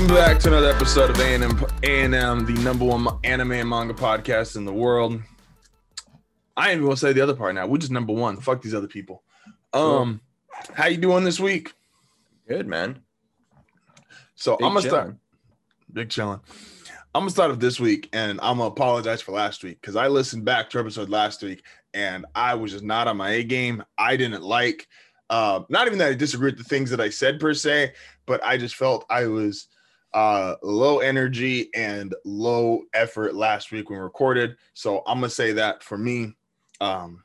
Welcome back to another episode of A&M, A&M, the number one anime and manga podcast in the world. I ain't even gonna say the other part now. We're just number one. Fuck these other people. Um, how you doing this week? Good man. So Big I'm gonna start. chillin'. Big chilling. I'm gonna start off this week, and I'm gonna apologize for last week because I listened back to episode last week, and I was just not on my A game. I didn't like, uh, not even that I disagreed with the things that I said per se, but I just felt I was uh low energy and low effort last week when we recorded. So I'm gonna say that for me, um,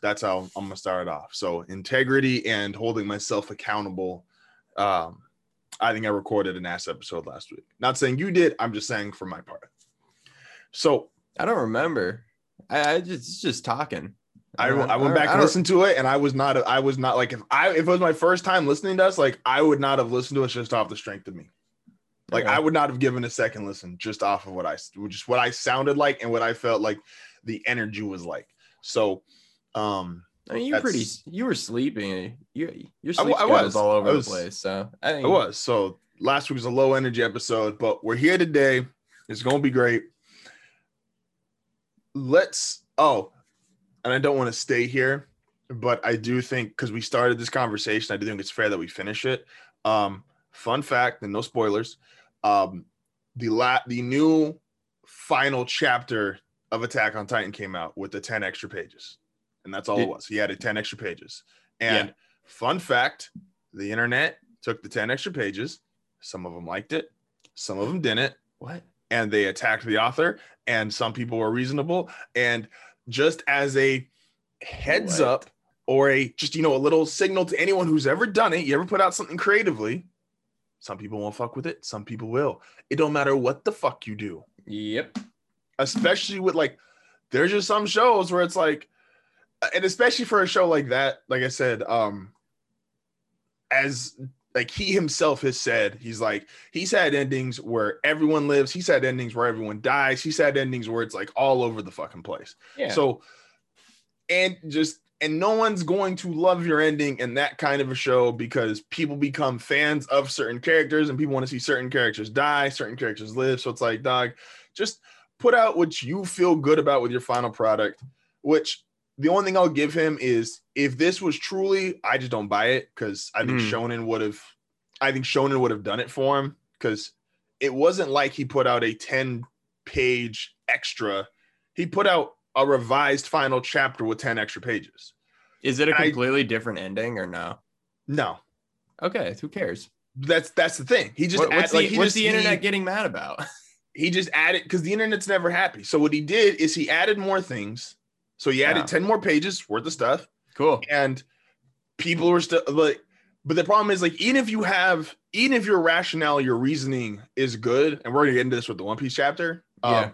that's how I'm gonna start it off. So integrity and holding myself accountable. Um, I think I recorded an ass episode last week. Not saying you did. I'm just saying for my part. So I don't remember. I, I just just talking. I, I went back and listened to it, and I was not. I was not like if I if it was my first time listening to us, like I would not have listened to us just off the strength of me. Like Okay. I would not have given a second listen just off of what I just what I sounded like and what I felt like the energy was like. So, um, I mean, you're pretty. You were sleeping. You your I sleep wa- I was. all over I the place. So I think It was. So last week was a low energy episode, but we're here today. It's gonna be great. Let's oh, and I don't want to stay here, but I do think because we started this conversation, I do think it's fair that we finish it. Um, fun fact, and no spoilers. Um, the la- the new final chapter of Attack on Titan came out with the 10 extra pages. And that's all it Did- was. He added 10 extra pages. And Yeah. fun fact, the internet took the 10 extra pages. Some of them liked it, some of them didn't, what? and they attacked the author. And some people were reasonable. And just as a heads What? up or a just, you know, a little signal to anyone who's ever done it, you ever put out something creatively, some people won't fuck with it, some people will. It don't matter what the fuck you do Yep. especially with like there's just some shows where it's like and especially for a show like that like i said um as like he himself has said he's like he's had endings where everyone lives he's had endings where everyone dies he's had endings where it's like all over the fucking place Yeah. so and just and no one's going to love your ending in that kind of a show because people become fans of certain characters and people want to see certain characters die, certain characters live. So it's like, dog, just put out what you feel good about with your final product. Which the only thing I'll give him is if this was truly, I just don't buy it because I think Hmm. Shonen would have, I think Shonen would have done it for him because it wasn't like he put out a 10 page extra. He put out a revised final chapter with 10 extra pages. Is it a I- completely different ending or no? No, Okay. Who cares? that's that's the thing. He just What- what's add- the, like, he what's just- the he- internet getting mad about? He, just added because the internet's never happy. So what he did is he added more things. So he added Yeah. 10 more pages worth of stuff. cool. and people were still like but the problem is like even if you have even if your rationale your reasoning is good and we're gonna get into this with the one piece chapter um, Yeah.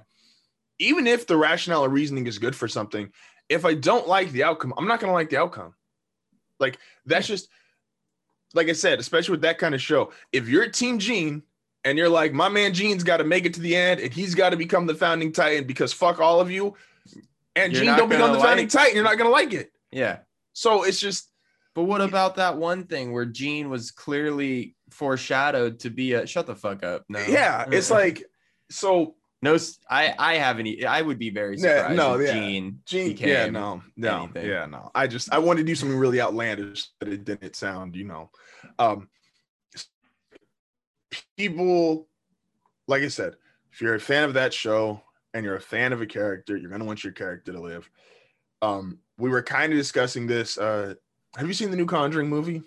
Even if the rationale or reasoning is good for something if i don't like the outcome i'm not gonna like the outcome like that's just like i said especially with that kind of show if you're team Jean and you're like my man Jean's got to make it to the end and he's got to become the founding titan because fuck all of you and You're Jean don't become the founding like- titan you're not gonna like it Yeah. so it's just But what about that one thing where Jean was clearly foreshadowed to be a shut the fuck up? No. Yeah, it's like so no. I I haven't. I would be very Yeah, surprised. no, if yeah. Jean. Jean. Yeah, no, no, anything. yeah, no. I just I wanted to do something really outlandish that it didn't sound, you know. Um people like I said, if you're a fan of that show and you're a fan of a character, you're gonna want your character to live. Um, we were kind of discussing this. Uh have you seen the new Conjuring movie?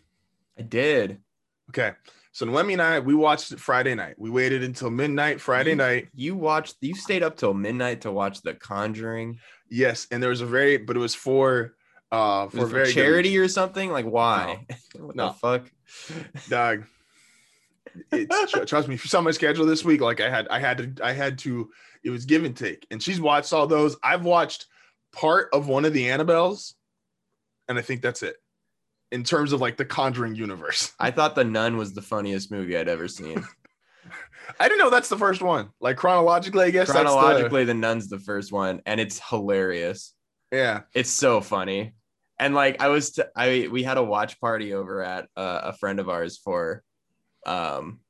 I did. Okay. So Noemi and I, we watched it Friday night. We waited until midnight Friday You- night. You watched. You stayed up till midnight to watch The Conjuring. Yes, and there was a very, but it was for uh for for very good charity or something? Like why? what No. the fuck? dog. It's trust me. If you saw my schedule this week, like I had, I had to, I had to. It was give and take. And she's watched all those. I've watched part of one of the Annabelles, and I think that's it. In terms of like the Conjuring universe, I thought The Nun was the funniest movie I'd ever seen. I didn't know that's the first one. Like chronologically, I guess Chronologically, The Nun's the first one, and it's hilarious. Yeah. It's so funny. And like I was, t- I we had a watch party over at uh, a friend of ours for, um,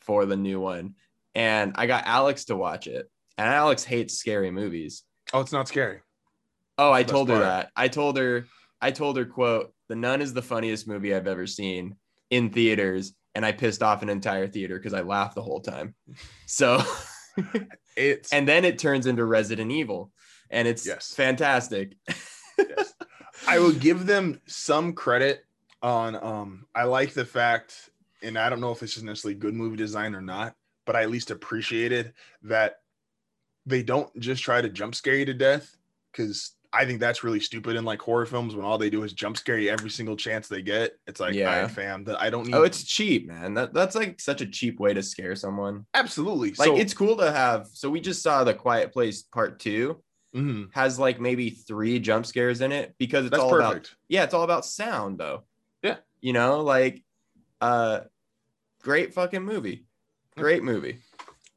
for the new one, and I got Alex to watch it, and Alex hates scary movies. Oh, it's not scary. Oh, I told her part. that. I told her, I told her, quote, The Nun is the funniest movie I've ever seen in theaters. And I pissed off an entire theater because I laughed the whole time. So, It's and then it turns into Resident Evil and it's Yes. fantastic. Yes. I will give them some credit on um I like the fact and I don't know if it's just necessarily good movie design or not, but I at least appreciated that they don't just try to jump scare you to death cuz I think that's really stupid in like horror films when all they do is jump scare you every single chance they get. It's like, Yeah. all right, fam, that I don't need Oh, it's cheap, man. That, that's like such a cheap way to scare someone. absolutely Like, so, it's cool to have. So, we just saw The Quiet Place Part Two mhm, has like maybe three jump scares in it because it's that's all about yeah, it's all about sound though. Yeah. You know, like uh great fucking movie. Great movie.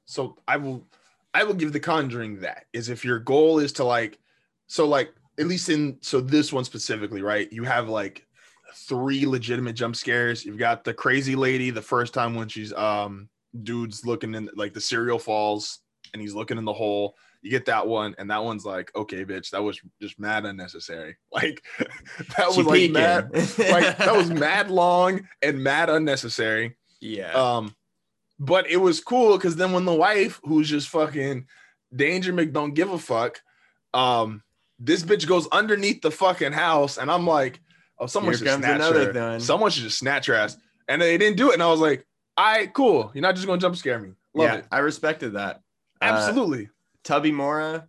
so i will i will give the conjuring that is if your goal is to like so like at least in so this one specifically right? You have like three legitimate jump scares. You've got the crazy lady the first time when she's um dude's looking in like the cereal falls and he's looking in the hole. You get that one and that one's like okay bitch that was just mad unnecessary. Like that She was like peeking. mad like that was mad long and mad unnecessary. Yeah. um, but it was cool because then when the wife, who's just fucking Danger Mc don't give a fuck, um, this bitch goes underneath the fucking house, and I'm like, oh, someone Here should snatch another her. one. Someone should just snatch her ass, and they didn't do it, and I was like, all right, cool. You're not just gonna jump scare me. Love yeah, it. I respected that. Uh, Absolutely. Tubby Mora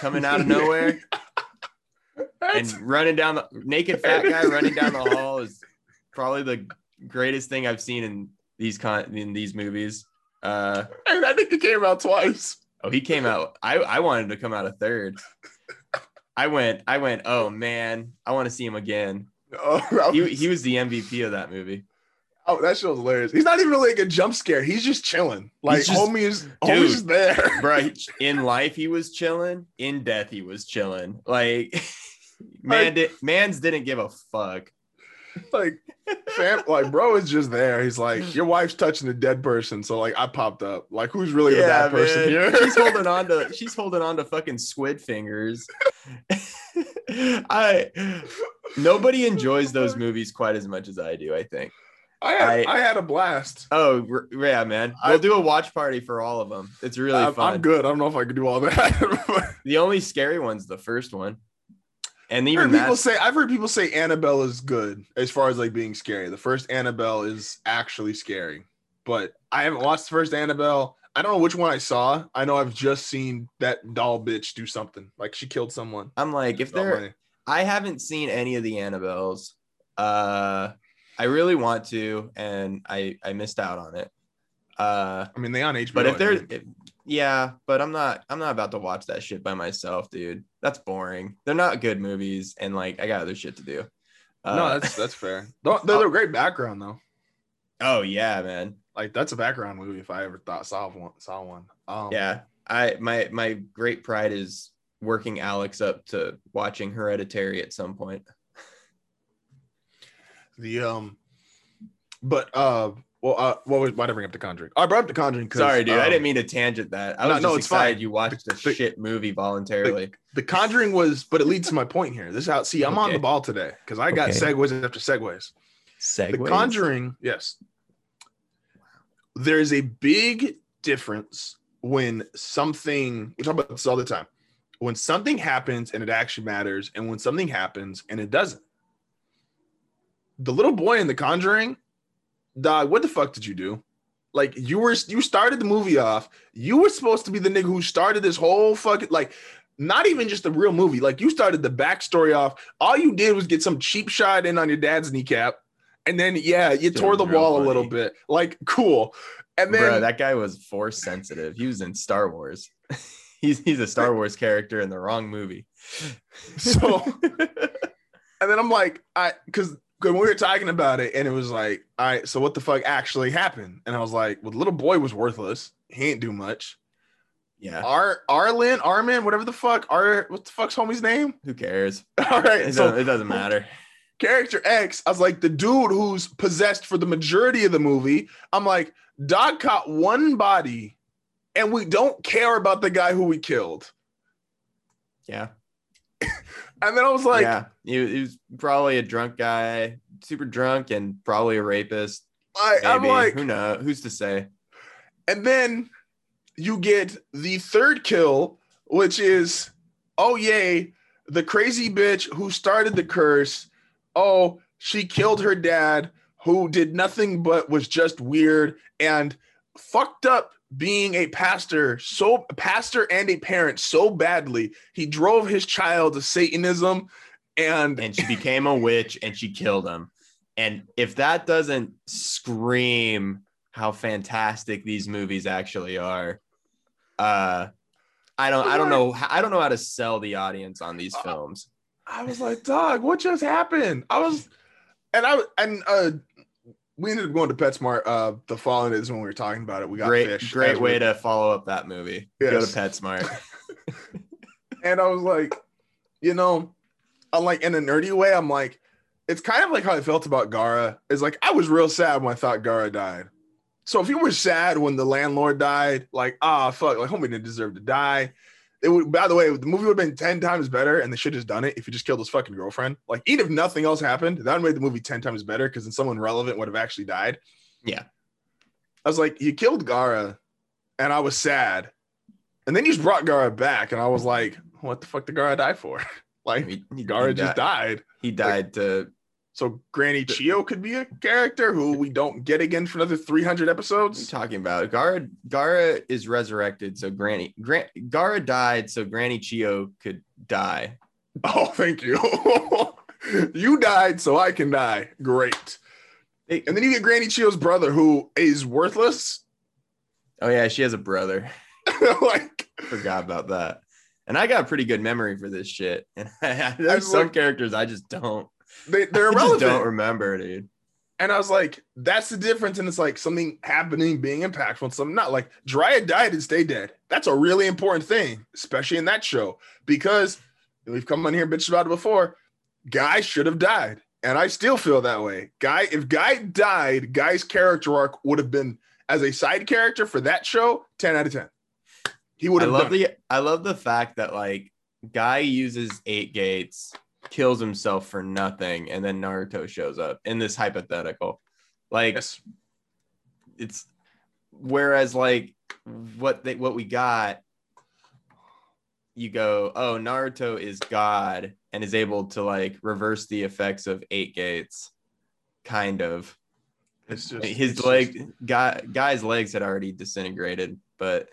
coming out of nowhere and running down the naked fat guy running down the hall is probably the greatest thing I've seen in these con in these movies. Uh I think it came out twice. oh, he came out. I I wanted to come out a third. I went. I went. Oh man, I want to see him again. Oh, I He, was- he was the MVP of that movie. oh, that show's hilarious. He's not even really like a jump scare. He's just chilling. Like just- homie is Dude. homie's just there. bro in life he was chilling in death he was chilling like man Like- did, man's didn't give a fuck like fam like bro is just there. He's like mm. your wife's touching a dead person. So like i popped up. Like who's really the bad person here? She's holding on to she's holding on to fucking squid fingers. I nobody enjoys those movies quite as much as i do i think. I had, I- I, had a blast. Oh yeah man. I- we'll do a watch party for all of them it's really I'm, fun. I'm good. I don't know if i could do all that. The only scary one's the first one and even people that say i've heard people say annabelle is good as far as like being scary. The first annabelle is actually scary but i haven't watched the first annabelle. I don't know which one i saw. I know i've just seen that doll bitch do something. Like she killed someone. I'm like if they're my- I haven't seen any of the Annabelles. Uh, I really want to, and I I missed out on it. Uh, i mean they on hbo but if they're, yeah, but I'm not I'm not about to watch that shit by myself, dude. That's boring. They're not good movies, and like I got other shit to do. Uh, no that's that's fair Don't- they're a great background though oh yeah, man. like that's a background movie if I ever thought saw one saw one. Um, Yeah, I my my great pride is working Alex up to watching Hereditary at some point. The um, but uh, well, uh, what was why did I bring up the Conjuring? I brought up the Conjuring. Sorry, dude. I um, didn't mean to tangent that. I was no, just it's excited fine. you watched a The- the- shit movie voluntarily. The Conjuring was, but it leads to my point here. This is how. See, I'm on the ball today because I got Okay. segues after segues. The Conjuring, yes. There is a big difference when something we talk about this all the time. When something happens and it actually matters, and when something happens and it doesn't. The little boy in The Conjuring, dog, what the fuck did you do? Like you were you started the movie off. You were supposed to be the nigga who started this whole fucking like not even just the real movie. Like you started the backstory off. All you did was get some cheap shot in on your dad's kneecap. And then yeah, you Shit tore the wall a little bit. Like cool. And then Bro, that guy was force sensitive. He was in Star Wars. he's he's a Star Wars character in the wrong movie. so and then I'm like, I because when we were talking about it, and it was like, all right, so what the fuck actually happened? And I was like, well, the little boy was worthless. He ain't do much. yeah, Ar Arlen, Armin, whatever the fuck, Ar what the fuck's homie's name? who cares? All right, It, so it doesn't matter. character X, I was like, the dude who's possessed for the majority of the movie, I'm like, dog caught one body and we don't care about the guy who we killed. Yeah. And then I was like, yeah. He, he was probably a drunk guy, super drunk, and probably a rapist. I, I'm like, Who knows? Who's to say? and then you get the third kill, which is, oh yay, the crazy bitch who started the curse. Oh, she killed her dad, who did nothing but was just weird and fucked up being a pastor, so a pastor and a parent so badly. He drove his child to Satanism and and she became a witch and she killed him. And if that doesn't scream how fantastic these movies actually are, uh, I don't, I don't know, I don't know how to sell the audience on these films. I was like, dog, what just happened? I was, and I and uh, we ended up going to PetSmart. Uh, the following is when we were talking about it. We got Great, fish. great way we- to follow up that movie. Go to PetSmart. And I was like, you know, I'm like in a nerdy way. I'm like, it's kind of like how I felt about Gaara. It's like I was real sad when I thought Gaara died. So if you were sad when the landlord died, like ah fuck, like homie didn't deserve to die. It would. By the way, the movie would have been ten times better, and they should have just done it if you just killed his fucking girlfriend. Like even if nothing else happened, that would have made the movie ten times better because then someone relevant would have actually died. Yeah. I was like, you killed Gaara, and I was sad, and then you just brought Gaara back, and I was like, what the fuck did Gaara die for? like He, he- Gaara he just died. died. He died to So Granny Chiyo could be a character who we don't get again for another 300 What are you episodes. talking about? Gaara Gaara is resurrected, so Granny Gran, Gaara died, so Granny Chiyo could die. Oh, thank you. you died, so I can die. Great. And then you get Granny Chiyo's brother, who is worthless. Oh yeah, she has a brother. like, Forgot about that. And I got a pretty good memory for this shit. And I there's some look- characters I just don't. They, they're I just don't remember, dude. And I was like, that's the difference. And it's like something happening, being impactful, and something not like Jiraiya died and stay dead. That's a really important thing, especially in that show, because we've come on here and bitched about it before. Guy should have died. And I still feel that way. Guy, if Guy died, Guy's character arc would have been as a side character for that show, 10 out of 10. He would I have love done the I love the fact that like guy uses eight gates, kills himself for nothing, and then Naruto shows up in this hypothetical. Like Yes. it's whereas like what they what we got you go oh naruto is god and is able to like reverse the effects of eight gates kind of It's just his it's leg guy guy's legs had already disintegrated but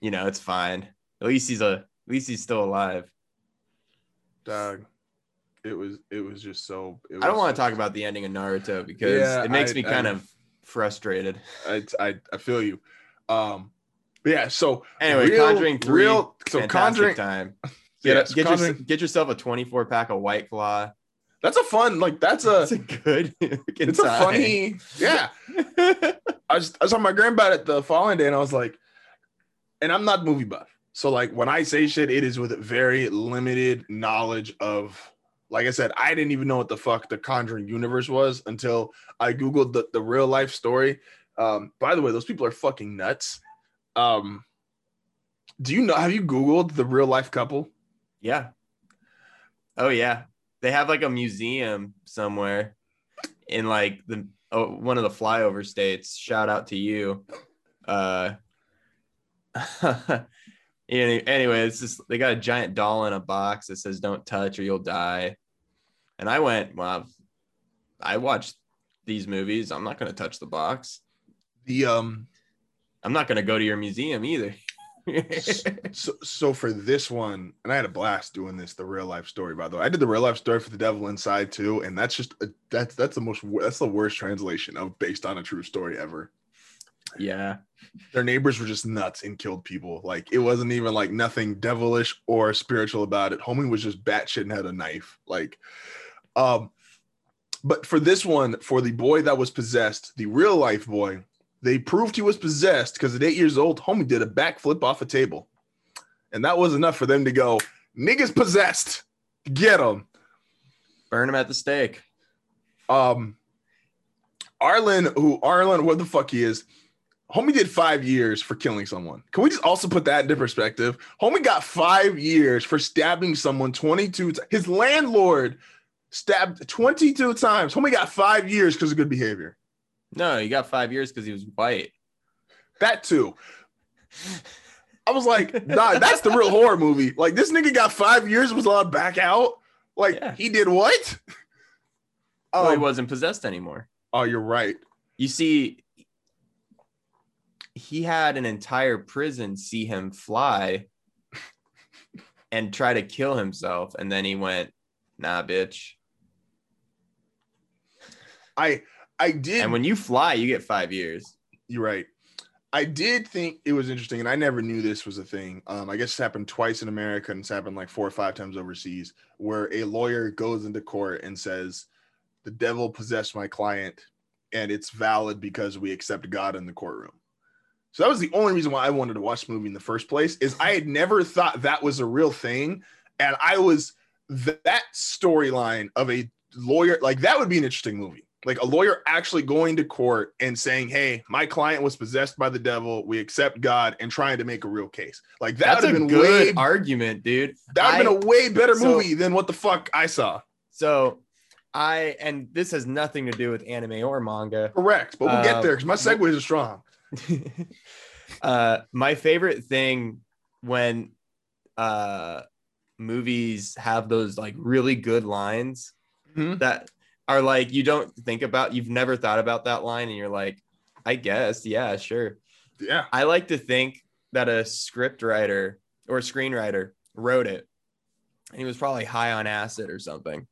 you know it's fine at least he's a at least he's still alive dog. It was it was just so it i don't want to talk about the ending of naruto because Yeah, it makes I- me kind I- of frustrated I, I I feel you. Um, yeah. So anyway real- conjuring 3 real. So conjuring. time Yeah, Get, so get, Conjuring- your, get yourself a 24 pack of White Claw. That's a fun. Like that's a. It's a good. It's a funny. Yeah. I was I was on my grandpa at the following day, and I was like, and I'm not movie buff, so like when I say shit, it is with very limited knowledge of. Like I said, I didn't even know what the fuck the Conjuring universe was until I googled the, the real life story. Um, by the way, those people are fucking nuts. Um, do you know? Have you googled the real life couple? yeah. Oh yeah. They have like a museum somewhere in like the oh, one of the flyover states. Shout out to you. Uh. any- anyway, it's just they got a giant doll in a box that says "Don't touch or you'll die," and I went, "Well, I watched these movies. I'm not going to touch the box. The um I'm not going to go to your museum either." so, so for this one, and I had a blast doing this, the real life story. By the way, I did the real life story for the Devil Inside too, and that's just a, that's that's the most that's the worst translation of based on a true story ever. Yeah. Their neighbors were just nuts and killed people. Like it wasn't even like nothing devilish or spiritual about it. Homie was just batshit and had a knife. Like, um, but for this one, for the boy that was possessed, the real life boy, they proved he was possessed because at eight years old, homie did a backflip off a table. And that was enough for them to go, niggas possessed. Get him. Burn him at the stake. Um, Arlen, who Arlen, what the fuck he is, homie did five years for killing someone. Can we just also put that into perspective? Homie got five years for stabbing someone 22 times. His landlord stabbed 22 times. Homie got five years because of good behavior. No, he got five years because he was white. That too. I was like, nah, that's the real horror movie. Like this nigga got five years, was allowed back out. Like Yeah. he did what? Oh, he Um, wasn't possessed anymore. oh, you're right. You see, he had an entire prison see him fly and try to kill himself. And then he went, nah, bitch. I I did And when you fly, you get five years. You're right. I did think it was interesting, and I never knew this was a thing. Um, I guess it's happened twice in America, and it's happened like four or five times overseas, where a lawyer goes into court and says, "The devil possessed my client, and it's valid because we accept God in the courtroom." So that was the only reason why I wanted to watch the movie in the first place. Is I had never thought that was a real thing, and I was that storyline of a lawyer like that would be an interesting movie like a lawyer actually going to court and saying, "Hey, my client was possessed by the devil. We accept God," and trying to make a real case. Like that That's would have been good way argument, dude. that would have been a way better so- movie than what the fuck I saw. So I, and this has nothing to do with anime or manga. Correct, but we'll get Uh, there because my segues are strong. uh my favorite thing when uh movies have those like really good lines Mhm. that are like you don't think about you've never thought about that line and you're like i guess yeah sure Yeah, i like to think that a script writer or screenwriter wrote it and he was probably high on acid or something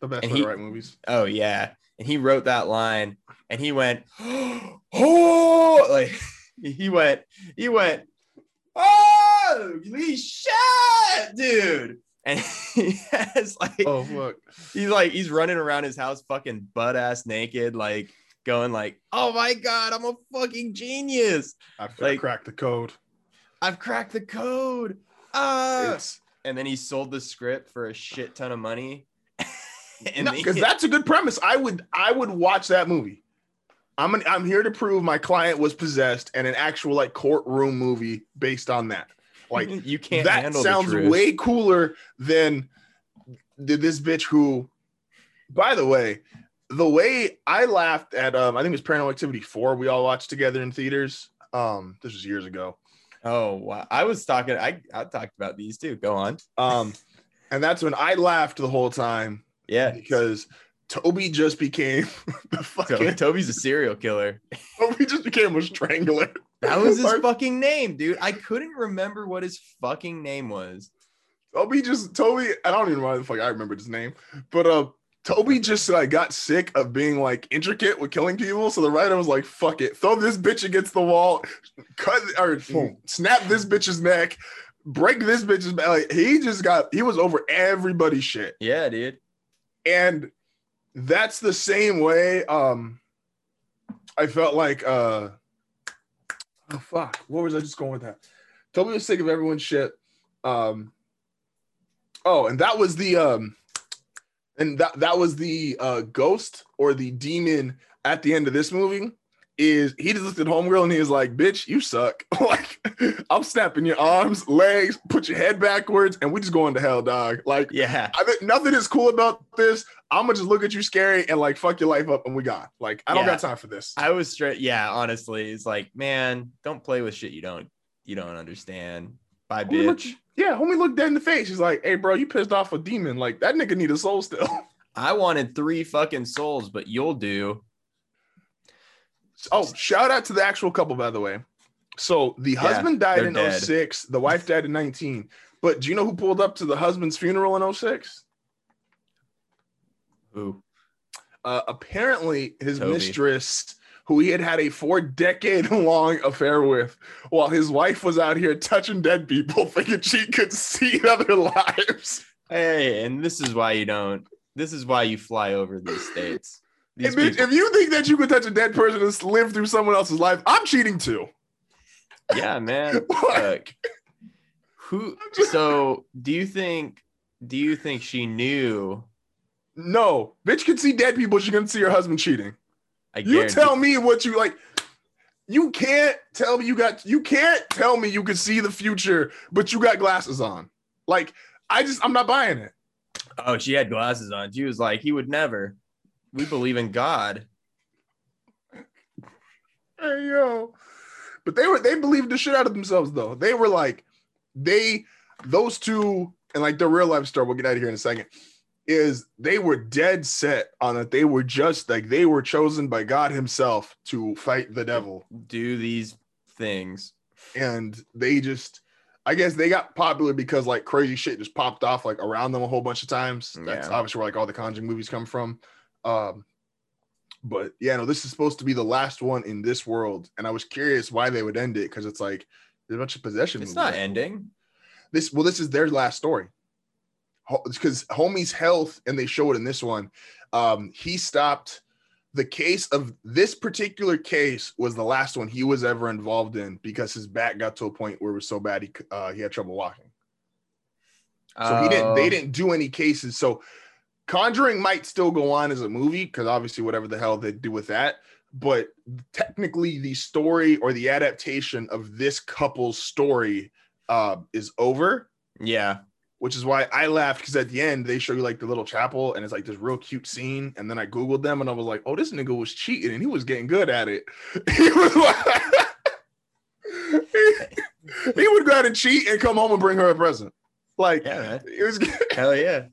the best way he- to write movies. oh yeah and he wrote that line and he went oh like he went he went oh holy shit dude. And he has like Oh fuck! he's like he's running around his house fucking butt ass naked like going like oh my god i'm a fucking genius. I've Like- cracked the code. i've cracked the code. Ah. It's and then he sold the script for a shit ton of money because that's a good premise. I would I would watch that movie. I'm an, I'm here to prove my client was possessed, and an actual like courtroom movie based on that. Like you can't that sounds way cooler than th- this bitch who by the way the way i laughed at um i think it was paranormal activity 4 we all watched together in theaters um this was years ago Oh wow! I was talking. I I talked about these too. Go on. um and that's when i laughed the whole time Yeah, because toby just became the fucking Toby's a serial killer. toby just became a strangler That was his Like, fucking name, dude. I couldn't remember what his fucking name was. Toby just Toby. I don't even know why the fuck I remember his name, but uh, Toby just like got sick of being like intricate with killing people. So the writer was like, "Fuck it, throw this bitch against the wall, cut or snap this bitch's neck, break this bitch's back." Like he just got he was over everybody's shit, Yeah, dude. And that's the same way. Um, I felt like uh, oh fuck, what was I just going with that? Toby was sick of everyone's shit. Um, oh, and that was the um, and that that was the uh ghost or the demon at the end of this movie. Is he just looked at homegirl and he was like, "Bitch, you suck." like I'm snapping your arms, legs, put your head backwards, and we just going to hell, dog. Like Yeah, I think nothing is cool about this. I'm gonna just look at you scary and like fuck your life up and we gone. Like I don't Yeah. got time for this. I was straight. Yeah, honestly, it's like, man, don't play with shit you don't you don't understand. Bye, Homie look- bitch. yeah, homie looked dead in the face. He's like, "Hey, bro, you pissed off a demon. Like that nigga need a soul still." I wanted three fucking souls, but you'll do. Oh, shout out to the actual couple, by the way. So the Yeah, husband died in dead. 06, the wife died in 19. But do you know who pulled up to the husband's funeral in 06? Who? Uh, apparently, his Toby. mistress, who he had had a four decade long affair with, while his wife was out here touching dead people, thinking she could see other lives. hey, and this is why you don't. This is why you fly over these states. Hey, These bitch, if you think that you could touch a dead person and live through someone else's life, I'm cheating too. yeah, man. Like, Look, who? So, do you think? Do you think she knew No, bitch can see dead people. She can see her husband cheating. I You guarantee- tell me what you like. You can't tell me you got. You can't tell me you can see the future, but you got glasses on. Like I just, I'm not buying it. Oh, she had glasses on. She was like, he would never. We believe in God. Hey yo, but they were they believed the shit out of themselves though. They were like, they those two and like the real life story. We'll get out of here in a second. Is they were dead set on that they were just like they were chosen by God Himself to fight the devil. Do these things. and they just I guess they got popular because like crazy shit just popped off like around them a whole bunch of times. That's Yeah. obviously where like all the Conjuring movies come from. Um but yeah, no, this is supposed to be the last one in this world. And I was curious why they would end it because it's like there's a bunch of possession. It's not ending. This well, this is their last story. Because homie's health, and they show it in this one. Um, he stopped the case of this particular case was the last one he was ever involved in because his back got to a point where it was so bad he uh, he had trouble walking. So he didn't. They Oh, didn't do any cases. So Conjuring might still go on as a movie because obviously whatever the hell they do with that. But technically, the story or the adaptation of this couple's story uh, is over. Yeah. Which is why I laughed because at the end they show you like the little chapel and it's like this real cute scene. And then I googled them and I was like, "Oh, this nigga was cheating and he was getting good at it." He was like, he would go out and cheat and come home and bring her a present. Like Yeah, man. it was. Hell yeah.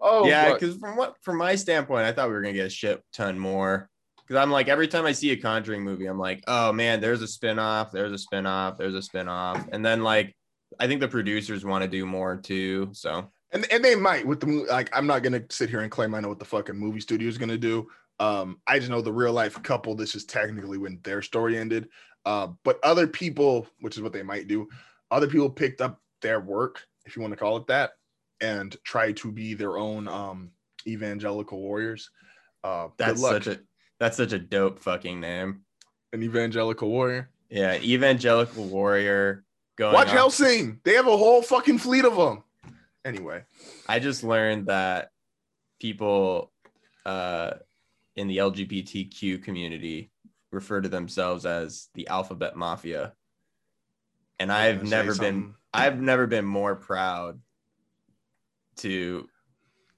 Oh yeah, because from what from my standpoint, I thought we were gonna get a shit ton more. Because I'm like, every time I see a Conjuring movie, I'm like, oh man, there's a spin-off, there's a spin-off, there's a spin-off. And then like I think the producers want to do more too. So and and they might with the mo- like. I'm not gonna sit here and claim I know what the fucking movie studio is gonna do. Um, I just know the real life couple. This is technically when their story ended. Uh, but other people, which is what they might do, other people picked up their work, if you want to call it that, and try to be their own um evangelical warriors. Uh, that's such a that's such a dope fucking name. an evangelical warrior. Yeah, evangelical warrior going. Watch on- Helsing. They have a whole fucking fleet of them. Anyway, I just learned that people uh, in the LGBTQ community refer to themselves as the alphabet mafia. And I've never been. I've never been more proud to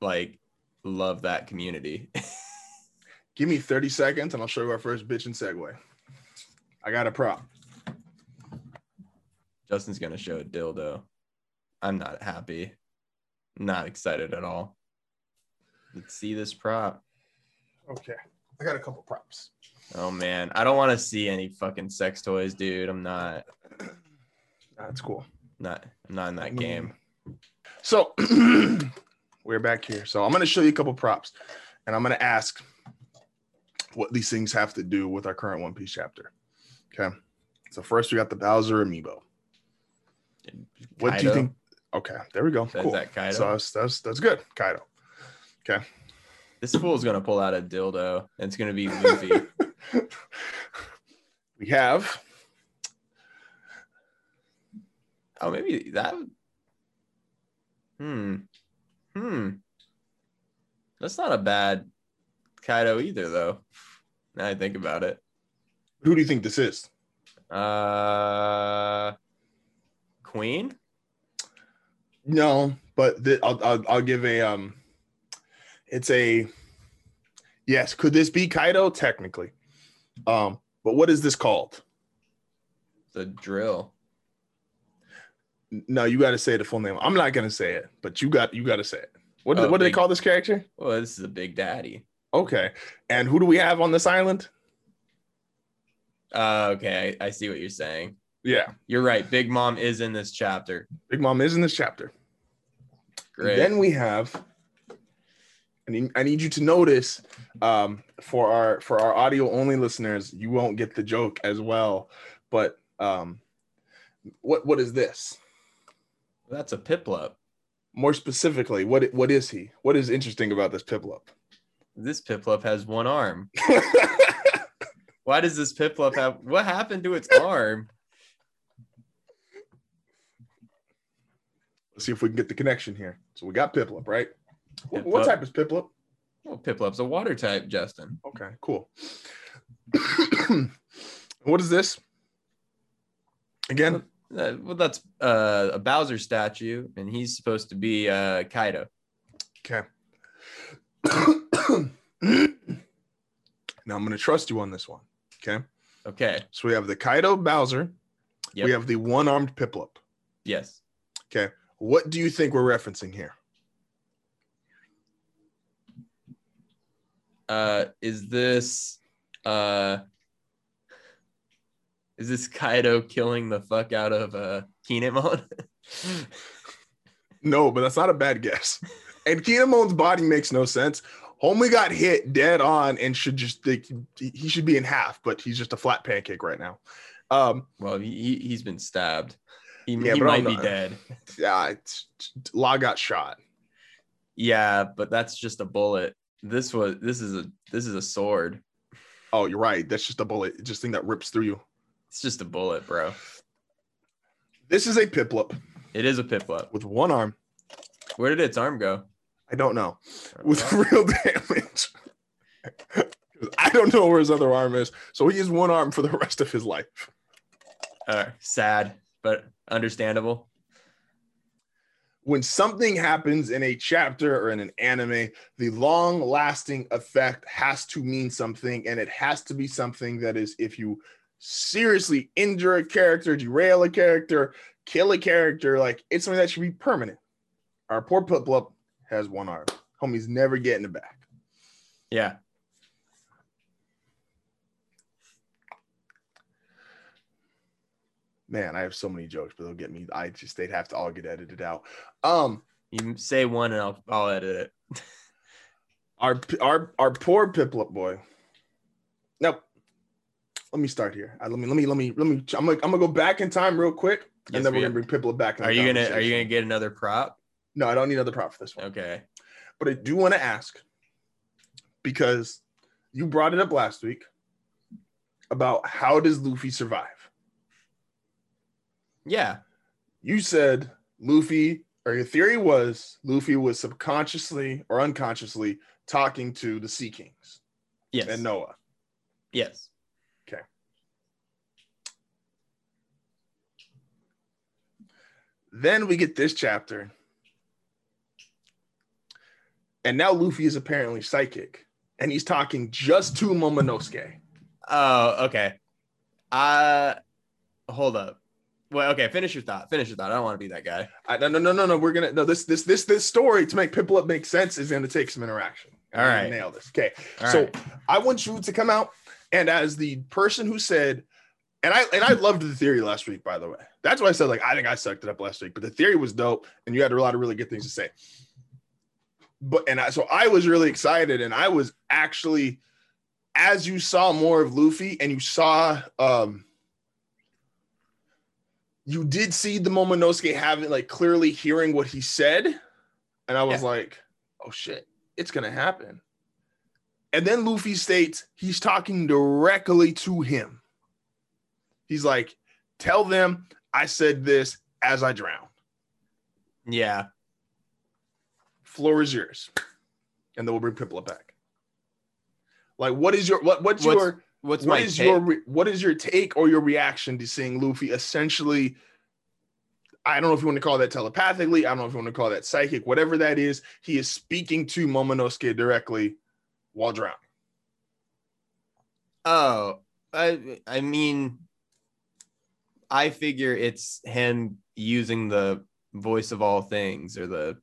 like love that community. give me 30 seconds and I'll show you our first bitch and segue. I got a prop. Justin's gonna show a dildo. I'm not happy. Not excited at all. Let's see this prop. Okay. I got a couple props. Oh man, I don't want to see any fucking sex toys, dude. I'm not That's cool. not I'm not in that game. So we're back here. So I'm going to show you a couple props and I'm going to ask what these things have to do with our current One Piece chapter. Okay. So first we got the Bowser amiibo. What do you think? Okay, there we go. Cool. that Kaido? So that's, that's that's good. Kaido. Okay. This fool is gonna pull out a dildo and it's gonna be Luffy. we have oh, maybe that. Hmm. Hmm. That's not a bad Kaido either, though. Now I think about it. who do you think this is? Uh, Queen. No, but th- I'll, I'll I'll give a um. It's a yes. Could this be Kaido? Technically, um. But what is this called? The drill. No, you got to say the full name. I'm not gonna say it, but you got you got to say it. What do- Oh, what do they call this character? Well, this is a big daddy. Okay, and who do we have on this island? Uh, okay, I, I see what you're saying. Yeah, You're right. Big Mom is in this chapter. Big Mom is in this chapter. Great. Then we have. I need, I need you to notice um, for our for our audio only listeners, you won't get the joke as well. But um, what what is this? That's a Piplup. More specifically, what what is he? What is interesting about this Piplup? This Piplup has one arm. Why does this Piplup have? What happened to its arm? Let's see if we can get the connection here. So we got Piplup, right? What, what type is Piplup? Well, Piplup's a water type, Justin. Okay, cool. what is this? Again, Uh, well, that's uh, a Bowser statue, and he's supposed to be uh, Kaido. okay. now I'm going to trust you on this one. Okay. Okay. So we have the Kaido Bowser. Yep. We have the one armed Piplup. Yes. Okay. What do you think we're referencing here? Uh, is this uh, is this Kaido killing the fuck out of uh, Kinemon? No, but that's not a bad guess. And Kinemon's body makes no sense. Homie got hit dead on and should just think he should be in half, but he's just a flat pancake right now. Um, well, he he- he's been stabbed. He, Yeah, he might be dead. yeah, Law got shot. Yeah, but that's just a bullet. This was this is a this is a sword. Oh, you're right. That's just a bullet. Just thing that rips through you. It's just a bullet, bro. This is a Piplup It is a Piplup. with one arm. Where did its arm go? I don't know. With real damage. I don't know where his other arm is. So he has one arm for the rest of his life. Uh, sad, but understandable. when something happens in a chapter or in an anime, the long lasting effect has to mean something, and it has to be something that is if you seriously injure a character, derail a character, kill a character, like it's something that should be permanent. Our poor Piplup has one arm. Homie's never getting it back. Yeah. Man, I have so many jokes, but they'll get me. I just they'd have to all get edited out. Um, You say one and I'll I'll edit it. our our our poor Piplup boy. Nope. Let me start here. Uh, Let me let me let me let me. I'm gonna I'm gonna go back in time real quick, Yes, and then we're gonna bring Piplup back. in Are you gonna are you gonna get another prop? No, I don't need another prop for this one. Okay. But I do want to ask because you brought it up last week about how does Luffy survive? Yeah. You said Luffy, or your theory was Luffy was subconsciously or unconsciously talking to the Sea Kings Yes. and Noah. Yes. Then we get this chapter. And now Luffy is apparently psychic. And he's talking just to Momonosuke. Oh, okay. Uh hold up. Well, okay, finish your thought. Finish your thought. I don't want to be that guy. I, no, no, no, no, no. We're gonna no this this this this story to make Piplup make sense is gonna take some interaction. All right. nail this. Okay. All so right. I want you to come out and as the person who said, and I and I loved the theory last week, by the way. That's why I said like I think I sucked it up last week, but the theory was dope, and you had a lot of really good things to say. But and I so I was really excited, and I was actually, as you saw more of Luffy, and you saw um you did see the Momonosuke having like clearly hearing what he said, and I was Yeah. like, oh shit, it's gonna happen. And then Luffy states he's talking directly to him. He's like, tell them I said this as I drown. Yeah. Floor is yours. And then we'll bring Piplup back. Like, what is your what what's, What's your What's what is take? your what is your take or your reaction to seeing Luffy essentially? I don't know if you want to call that telepathically. I don't know if you want to call that psychic. Whatever that is, he is speaking to Momonosuke directly while drowning. Oh, I I mean, I figure it's him using the voice of all things or the,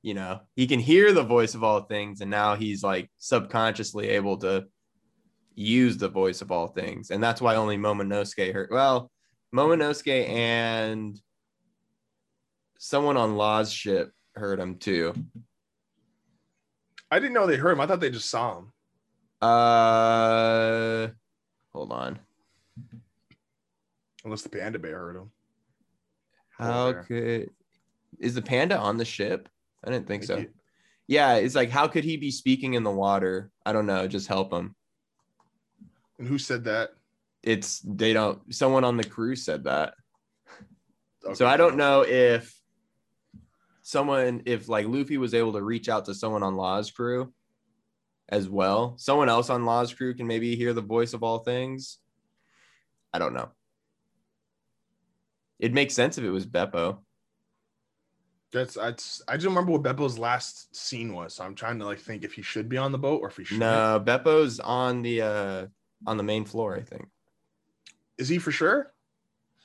you know, he can hear the voice of all things, and now he's like subconsciously able to use the voice of all things, and that's why only Momonosuke heard. Well, Momonosuke and someone on Law's ship heard him too. I didn't know they heard him. I thought they just saw him. Uh, hold on. Unless the panda bear heard him. How could is the panda on the ship? I didn't think so. Yeah, it's like how could he be speaking in the water? I don't know. Just help him. And who said that? It's they don't. Someone on the crew said that. Okay, so I don't know if someone if like Luffy was able to reach out to someone on Law's crew as well, someone else on Law's crew can maybe hear the voice of all things. I don't know. It makes sense if it was Bepo. That's I. I just remember what Bepo's last scene was. So I'm trying to like think if he should be on the boat or if he should. No, Bepo's on the uh on the main floor. I think. Is he for sure?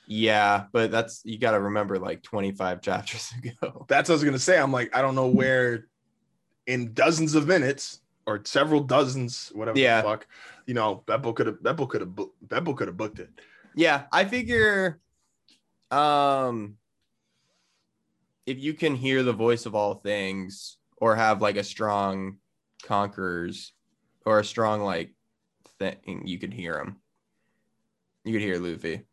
Yeah, but that's you got to remember like 25 chapters ago. That's what I was gonna say. I'm like I don't know where, in dozens of minutes or several dozens, whatever Yeah. the fuck, you know, Bepo could have Bepo could have Bepo could have booked it. Yeah, I figure um if you can hear the voice of all things or have like a strong conquerors or a strong like thing, you could hear him. You could hear Luffy.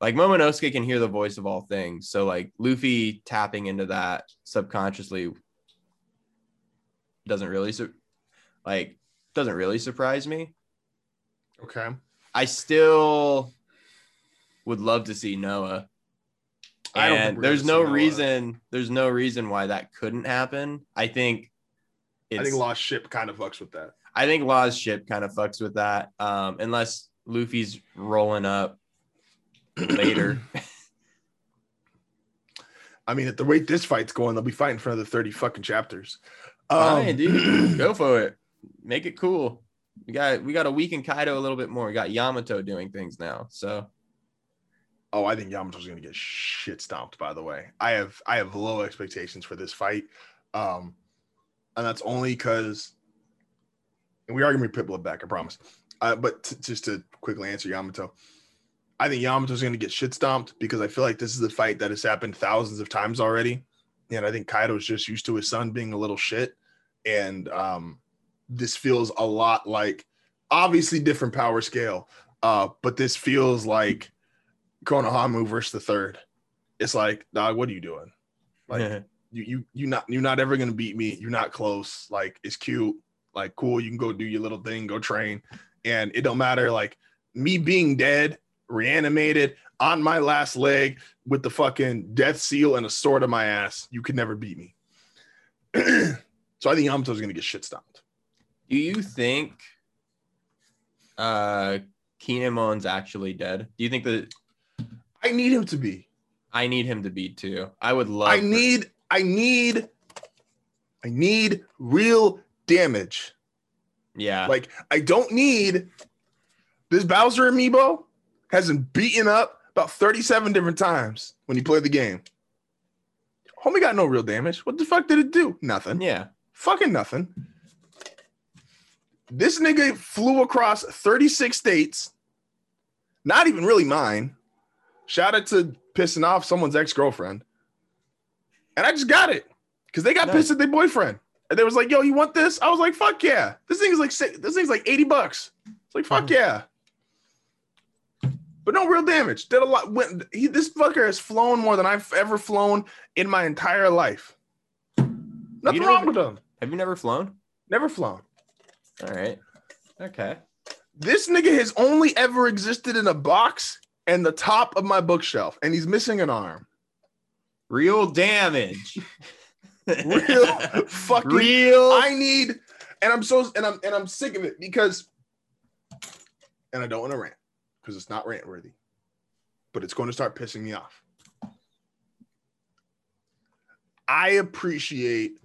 Like Momonosuke can hear the voice of all things. So like Luffy tapping into that subconsciously doesn't really su- like doesn't really surprise me. Okay. I still would love to see Noah. I don't think And there's no Noah. reason there's no reason why that couldn't happen. I think it's I think Law's ship kind of fucks with that. I think Law's ship kind of fucks with that. Um, unless Luffy's rolling up later. I mean, at the rate this fight's going, they'll be fighting for another 30 fucking chapters. Um, dude. Go for it. Make it cool. We got we got to weaken Kaido a little bit more. We got Yamato doing things now. So Oh, I think Yamato's gonna get shit stomped. By the way, I have I have low expectations for this fight, um, and that's only because and we are gonna be Pitbull back. I promise. Uh, but t- just to quickly answer Yamato, I think Yamato's gonna get shit stomped because I feel like this is a fight that has happened thousands of times already, and I think Kaido's just used to his son being a little shit, and um, this feels a lot like obviously different power scale, uh, but this feels like. Konohamaru versus the third. It's like, dog, what are you doing? Like you you you not you're not ever gonna beat me. You're not close. Like it's cute. Like cool. You can go do your little thing, go train, and it don't matter. Like me being dead, reanimated on my last leg with the fucking death seal and a sword in my ass. You could never beat me. so I think Yamato's gonna get shit stomped. do you think uh Kinemon's actually dead? Do you think that I need him to be. I need him to be too? I would love I for- need. I need. I need real damage. yeah. Like I don't need this Bowser amiibo has been beaten up about 37 different times when he played the game. Homie got no real damage. What the fuck did it do? Nothing. yeah. Fucking nothing. This nigga flew across 36 states. Not even really mine. Shout out to pissing off someone's ex-girlfriend. And I just got it. Because they got Nice. pissed at their boyfriend. And they was like, yo, you want this? I was like, fuck yeah. This thing is like this thing's like 80 bucks. It's like, fuck mm-hmm. yeah. But no real damage. Did a lot. Went, he, this fucker has flown more than I've ever flown in my entire life. Nothing wrong with him. Have you never flown? Never flown. All right. Okay. This nigga has only ever existed in a box and the top of my bookshelf, and he's missing an arm. Real damage. Real fucking. Real. I need, and I'm so, and I'm, and I'm sick of it because, and I don't want to rant because it's not rant worthy, but it's going to start pissing me off. I appreciate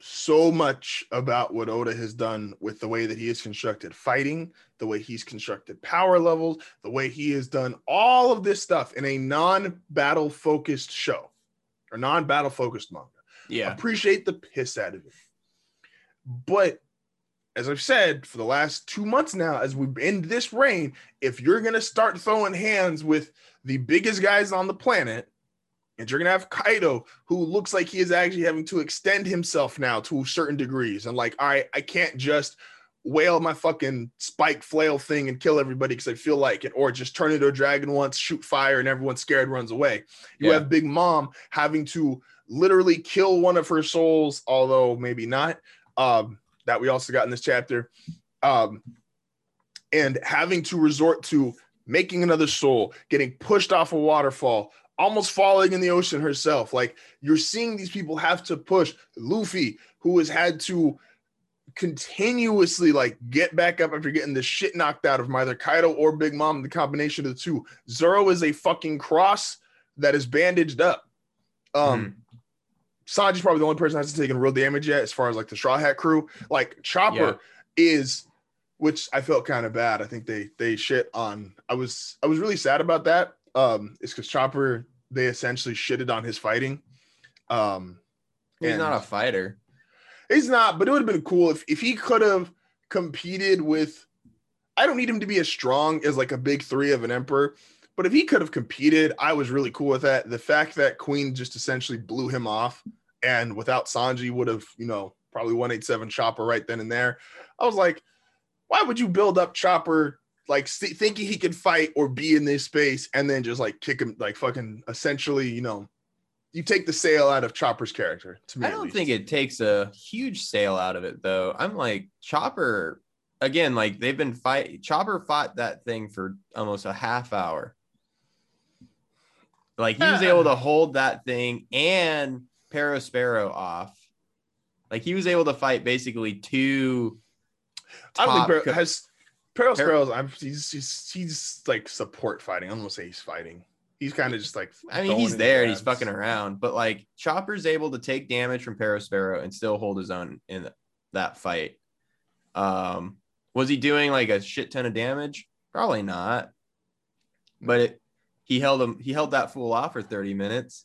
so much about what Oda has done with the way that he has constructed fighting, the way he's constructed power levels, the way he has done all of this stuff in a non-battle focused show or non-battle focused manga. yeah. Appreciate the piss out of it. But as I've said for the last two months now, as we end this reign, if you're gonna start throwing hands with the biggest guys on the planet, and you're gonna have Kaido, who looks like he is actually having to extend himself now to certain degrees, and like, all right, I can't just whale my fucking spike flail thing and kill everybody because I feel like it, or just turn into a dragon once, shoot fire, and everyone's scared runs away. You Yeah. have Big Mom having to literally kill one of her souls, although maybe not. Um, that we also got in this chapter. Um, and having to resort to making another soul, getting pushed off a waterfall, almost falling in the ocean herself. Like you're seeing these people have to push Luffy, who has had to continuously like get back up after getting the shit knocked out of him, either Kaido or Big Mom, the combination of the two. Zoro is a fucking cross that is bandaged up. Um, Mhm. Sanji's probably the only person that hasn't taken real damage yet, as far as like the Straw Hat crew. Like Chopper is, which I felt kind of bad. I think they they shit on. I was I was really sad about that. Um, it's because Chopper they essentially shitted on his fighting. Um, He's not a fighter. He's not, but it would have been cool if if he could have competed with. I don't need him to be as strong as like a big three of an emperor, but if he could have competed, I was really cool with that. The fact that Queen just essentially blew him off, and without Sanji would have, you know, probably one eight seven Chopper right then and there. I was like, why would you build up Chopper like st- thinking he could fight or be in this space and then just like kick him like fucking essentially, you know, you take the sale out of Chopper's character. To me, I don't think it takes a huge sale out of it though. I'm like Chopper again, like they've been fight Chopper fought that thing for almost a half hour. Like he was able to hold that thing and Perospero off. Like he was able to fight basically two. I don't think top co- has Peril Per- Sparrows. I'm he's, he's he's like support fighting. I'm gonna say he's fighting. He's kind of just like I mean, he's there and he's fucking around, but like Chopper's able to take damage from Perospero and still hold his own in that fight. Um, was he doing like a shit ton of damage? Probably not. But it, he held him. He held that fool off for thirty minutes.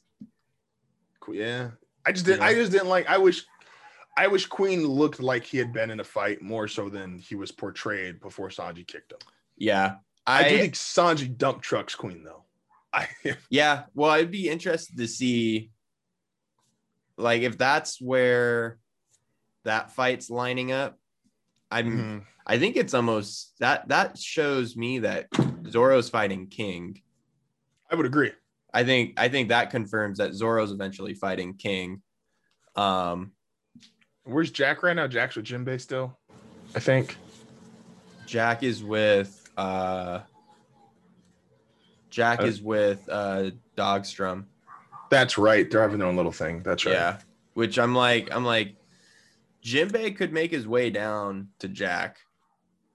Yeah, I just didn't. Yeah. I just didn't like. I wish, I wish Queen looked like he had been in a fight more so than he was portrayed before Sanji kicked him. Yeah, I, I, do think Sanji dump trucks Queen though. I yeah. Well, I'd be interested to see, like, if that's where that fight's lining up. I'm. Mhm. I think it's almost that that shows me that Zoro's fighting King. I would agree. I think I think that confirms that Zoro's eventually fighting King. Um, Where's Jack right now? Jack's with Jinbei still. I think. Jack is with uh, Jack Uh, is with uh, Dogstorm. That's right. They're having their own little thing. That's right. Yeah, which I'm like I'm like, Jinbei could make his way down to Jack.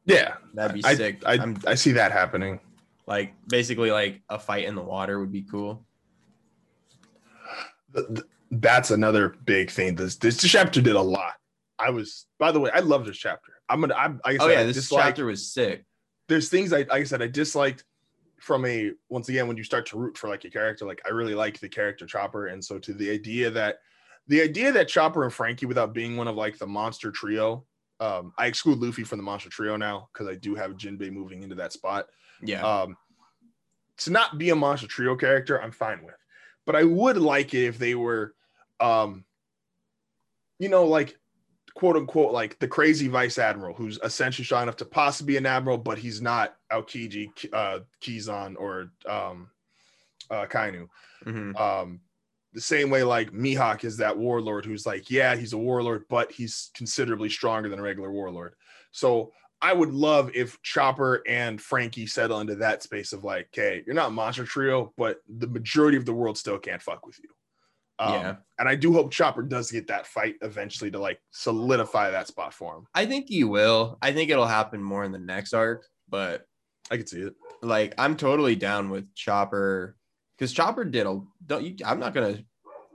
Yeah. That'd be I, sick. I, I'm I see that happening. like basically like a fight in the water would be cool. th- th- that's another big thing. This this chapter did a lot. I was, by the way, I love this chapter. I'm gonna, I'm, like I Oh said, yeah, I this dislike- chapter was sick. There's things I, like I said, I disliked from a once again when you start to root for like a character. Like I really like the character Chopper, and so to the idea that the idea that Chopper and Franky, without being one of like the monster trio, um, I exclude Luffy from the monster trio now because I do have Jinbei moving into that spot. Yeah, Um, to not be a monster trio character, I'm fine with. But I would like it if they were, um, you know, like quote unquote, like the crazy vice admiral who's essentially strong enough to possibly be an admiral, but he's not Aokiji, uh, Kizaru, or um, uh, Kainu. Mhm. Um, the same way, like Mihawk is that warlord who's like, yeah, he's a warlord, but he's considerably stronger than a regular warlord. So I would love if Chopper and Franky settle into that space of like, okay, you're not monster trio, but the majority of the world still can't fuck with you. Um, Yeah. And I do hope Chopper does get that fight eventually to like solidify that spot for him. I think he will. I think it'll happen more in the next arc, but I can see it. like I'm totally down with Chopper because Chopper did a. Don't you? I'm not gonna.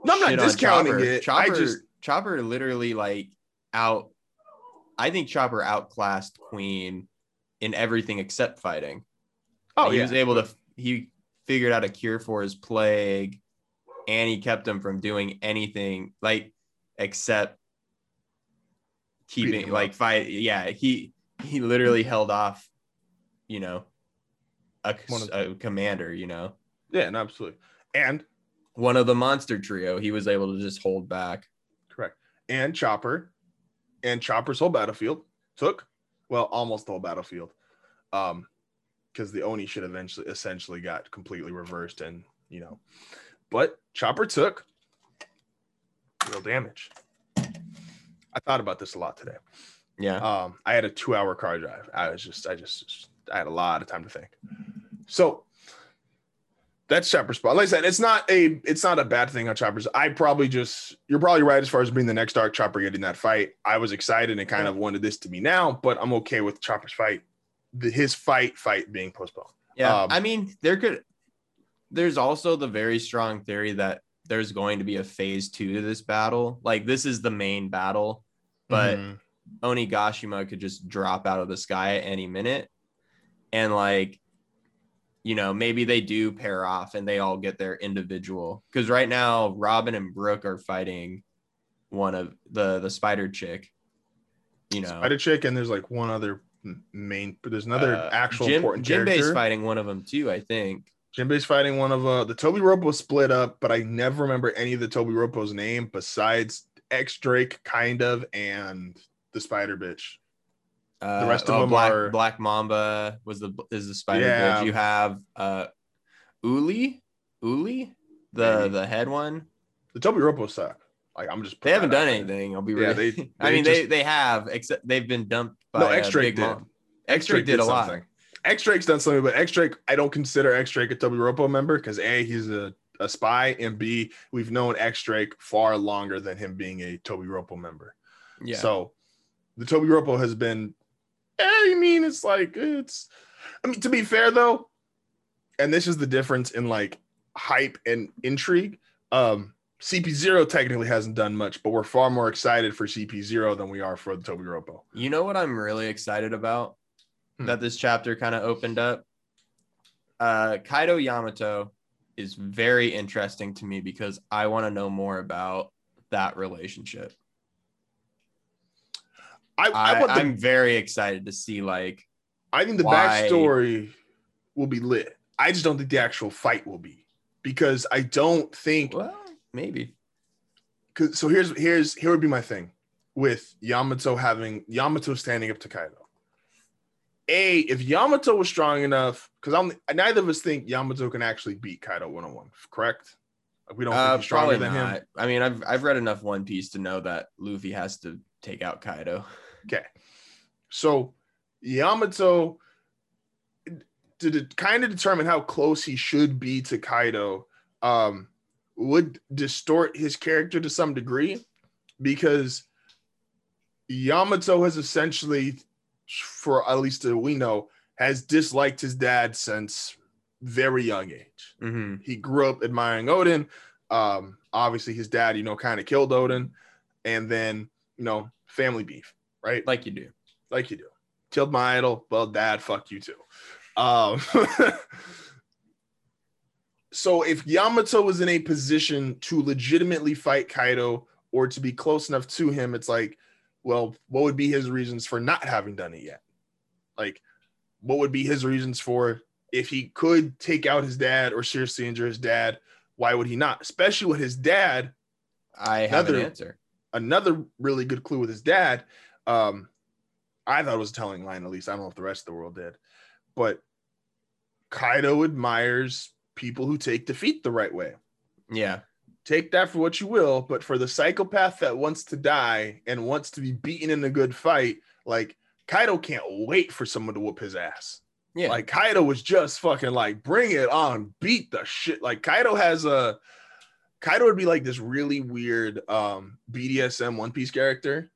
No, I'm not discounting Chopper. it. Chopper, I just Chopper literally like out. I think Chopper outclassed Queen in everything except fighting. oh he yeah, was able to. He figured out a cure for his plague, and he kept him from doing anything like except keeping like fight. Yeah, he he literally held off. You know, a, a commander. You know, yeah, no, absolutely. And one of the monster trio. He was able to just hold back. Correct. And Chopper and Chopper's whole battlefield took, well, almost the whole battlefield. Um, because the Oni should eventually essentially got completely reversed and you know, but Chopper took real damage. I thought about this a lot today. Yeah. Um, I had a two hour car drive. I was just, I just, I had a lot of time to think. So that's Chopper's Spot. Like I said, it's not a it's not a bad thing on Chopper's. I probably just you're probably right as far as being the next Dark Chopper getting that fight. I was excited and kind of wanted this to be now, but I'm okay with Chopper's fight, the, his fight fight being postponed. Yeah, Um, I mean, there could. There's also the very strong theory that there's going to be a phase two to this battle. Like this is the main battle, but Mhm. Onigashima could just drop out of the sky at any minute, and like, you know, maybe they do pair off and they all get their individual. Because right now, Robin and Brooke are fighting one of the the spider chick. You know, Spider Chick, and there's like one other main. There's another Uh, actual Jim, important Jinbei's character. fighting one of them too. I think. Jinbei's fighting one of uh the Tobi Roppo split up, but I never remember any of the Tobi Roppo's name besides X Drake, kind of, and the Spider Bitch. Uh, the rest of oh, them Black, are- Black Mamba was the is the spider Yeah. bitch. You have uh Uli, Uli, the Maybe. the head one. The Tobi Roppo suck. Like I'm just They haven't done there. anything. I'll be Yeah, real. they- I mean, they just- they have except they've been dumped by No, uh, X Drake Big did. Mom. X Drake Drake did a lot. X Drake's done something, but X Drake, I don't consider X Drake a Tobi Roppo member because A, he's a, a spy, and B, we've known X Drake far longer than him being a Tobi Roppo member. Yeah. So the Tobi Roppo has been, eh, I mean, it's like, it's, I mean, to be fair though, and this is the difference in like hype and intrigue. Um, CP0 technically hasn't done much, but we're far more excited for CP0 than we are for the Tobi Roppo. you know what I'm really excited about Hmm. that this chapter kind of opened up. Uh, Kaido Yamato is very interesting to me because I want to know more about that relationship. I, I, I, want the, I'm very excited to see like I think the why- backstory will be lit. I just don't think the actual fight will be because I don't think well maybe Cause so here's here's here would be my thing with Yamato having Yamato standing up to Kaido. A, if Yamato was strong enough, because I'm neither of us think Yamato can actually beat Kaido one on one, correct? Like, we don't uh, think he's stronger than not. him. I mean I've I've read enough One Piece to know that Luffy has to take out Kaido. Okay. So Yamato to de- kind of determine how close he should be to Kaido um, would distort his character to some degree because Yamato has essentially, for at least we know, has disliked his dad since very young age. hmm He grew up admiring Oden. Um, obviously, his dad, you know, kind of killed Oden, and then you know, family beef, right? Like you do. like you do. Killed my idol. Well, dad, fuck you too. Um, so if Yamato was in a position to legitimately fight Kaido or to be close enough to him, it's like, well, what would be his reasons for not having done it yet? Like, what would be his reasons for if he could take out his dad or seriously injure his dad? Why would he not? Especially with his dad I have an Another- answer. another really good clue with his dad. Um, I thought it was a telling line, at least. I don't know if the rest of the world did, but Kaido admires people who take defeat the right way. Yeah. Take that for what you will, but for the psychopath that wants to die and wants to be beaten in a good fight, like Kaido can't wait for someone to whoop his ass. Yeah. Like Kaido was just fucking like, bring it on, beat the shit. Like Kaido has a Kaido would be like this really weird um BDSM One Piece character,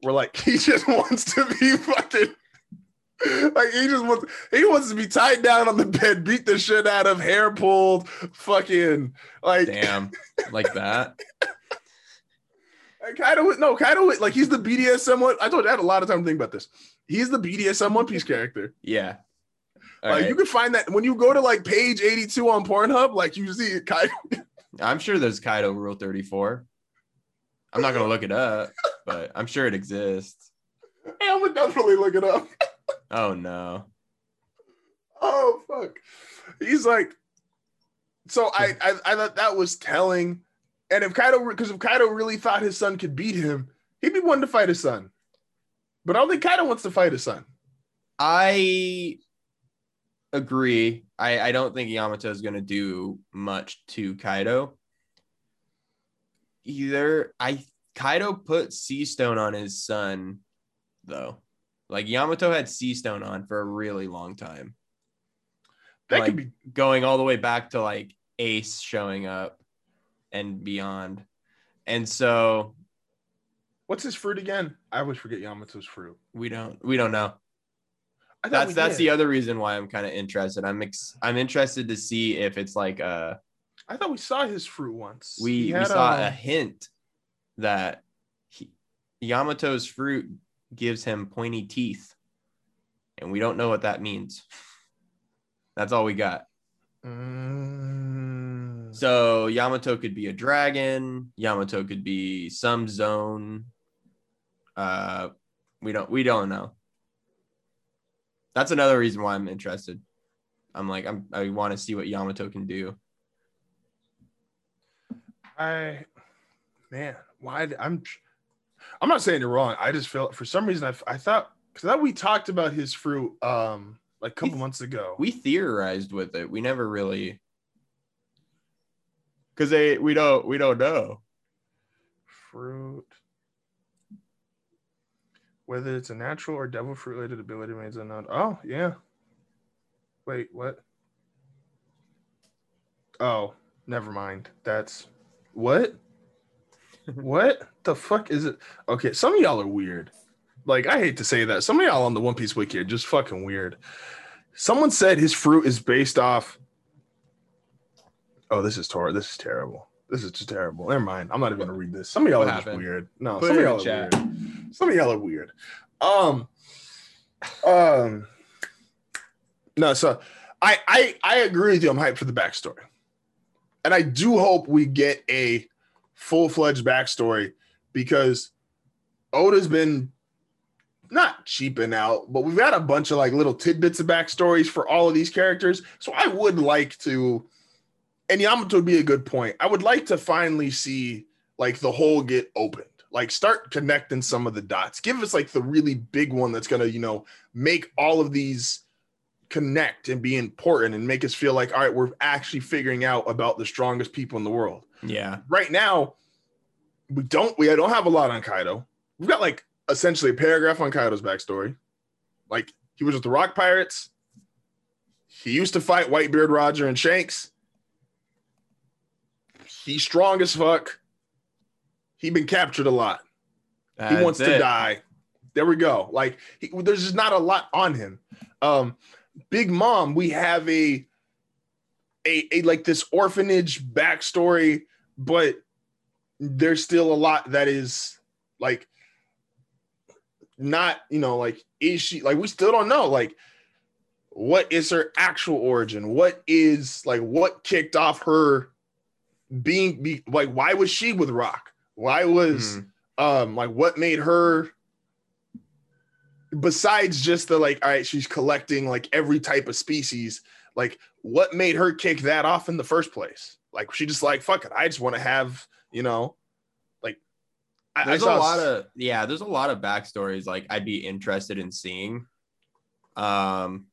where like he just wants to be fucking like he just wants he wants to be tied down on the bed, beat the shit out of, hair pulled, fucking like Damn. like that. like, Kaido no Kaido like he's the BDSM one. I told you I had a lot of time to think about this. He's the BDSM One Piece character. Yeah. All like right. you can find that when you go to like page 82 on Pornhub, like you see Kaido. I'm sure there's Kaido Rule 34. I'm not gonna look it up, but I'm sure it exists. I would definitely look it up. Oh no. Oh fuck. He's like, so I I, I thought that was telling. And if Kaido, because if Kaido really thought his son could beat him, he'd be one to fight his son. But I don't think Kaido wants to fight his son. I agree. I, I don't think Yamato is going to do much to Kaido. Either I Kaido put Sea Stone on his son, though. Like Yamato had Sea Stone on for a really long time. That like, could be going all the way back to like Ace showing up and beyond. And so what's his fruit again? I always forget Yamato's fruit. we don't we don't know. I That's that's did. the other reason why I'm kind of interested. I'm ex- I'm interested to see if it's like a I thought we saw his fruit once. we, we saw um, a hint that he, Yamato's fruit gives him pointy teeth, and we don't know what that means. That's all we got. mm, So Yamato could be a dragon. Yamato could be some zone. Uh, we don't we don't know. That's another reason why I'm interested. I'm like I'm I want to see what Yamato can do. I man, why I'm I'm not saying you're wrong. I just feel for some reason I, I thought because thought we talked about his fruit um like a couple We- months ago. We theorized with it. We never really because they we don't we don't know. fruit. Whether it's a natural or devil fruit related ability remains unknown. Oh, yeah. Wait, what? Oh, never mind. That's what? What the fuck is it? Okay, some of y'all are weird. Like, I hate to say that. Some of y'all on the One Piece Wiki are just fucking weird. Someone said his fruit is based off. Oh, this is tor. This is terrible. This is just terrible. Never mind. I'm not even gonna read this. Some of y'all What are just weird. No, Put some of y'all are chat. weird. Some of y'all are weird. Um, um, no. So, I I I agree with you. I'm hyped for the backstory, and I do hope we get a full fledged backstory because Oda's been not cheaping out, but we've had a bunch of like little tidbits of backstories for all of these characters. So I would like to, and Yamato would be a good point. I would like to finally see like the whole get opened, like start connecting some of the dots. Give us like the really big one that's gonna, you know, make all of these connect and be important and make us feel like, all right, we're actually figuring out about the strongest people in the world Yeah. right now we don't we don't have a lot on Kaido. We've got like essentially a paragraph on Kaido's backstory. Like he was with the Rock Pirates. He used to fight Whitebeard Roger and Shanks. He's strong as fuck. He been captured a lot. he That's wants to die. There we go. Like he, there's just not a lot on him. Um, Big Mom, we have a, a a like this orphanage backstory, but there's still a lot that is like not you know like is she like we still don't know like what is her actual origin what is like what kicked off her being be, like why was she with rock why was Mhm. um like what made her besides just the like all right she's collecting like every type of species like what made her kick that off in the first place? Like she just like fuck it i just want to have you know like I, I There's a lot of yeah, there's a lot of backstories like I'd be interested in seeing. Um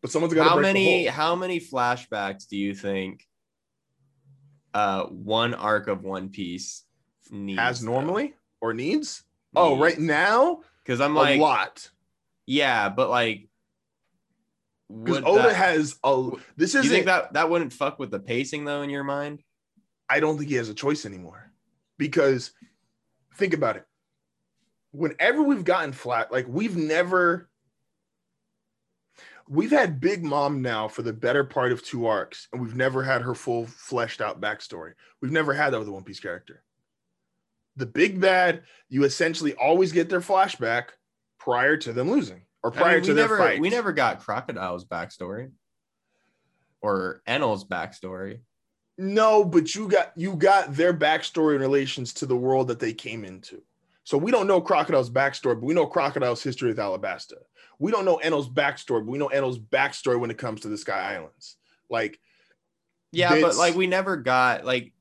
but someone's got to, how many how many flashbacks do you think uh one arc of One Piece needs has normally or needs? Oh right now because I'm like a lot yeah, but like because oda that- has a this do you think that that wouldn't fuck with the pacing though in your mind? I don't think he has a choice anymore. Because think about it. Whenever we've gotten flat, like we've never we've had Big Mom now for the better part of two arcs, and we've never had her full fleshed out backstory. We've never had that with a One Piece character. The big bad, you essentially always get their flashback prior to them losing or I prior mean, to their never fight. we never got Crocodile's backstory or Enel's backstory. No, but you got you got their backstory in relations to the world that they came into. So we don't know Crocodile's backstory, but we know Crocodile's history with Alabasta. We don't know Enel's backstory, but we know Enel's backstory when it comes to the Sky Islands. Like, Yeah, but like we never got like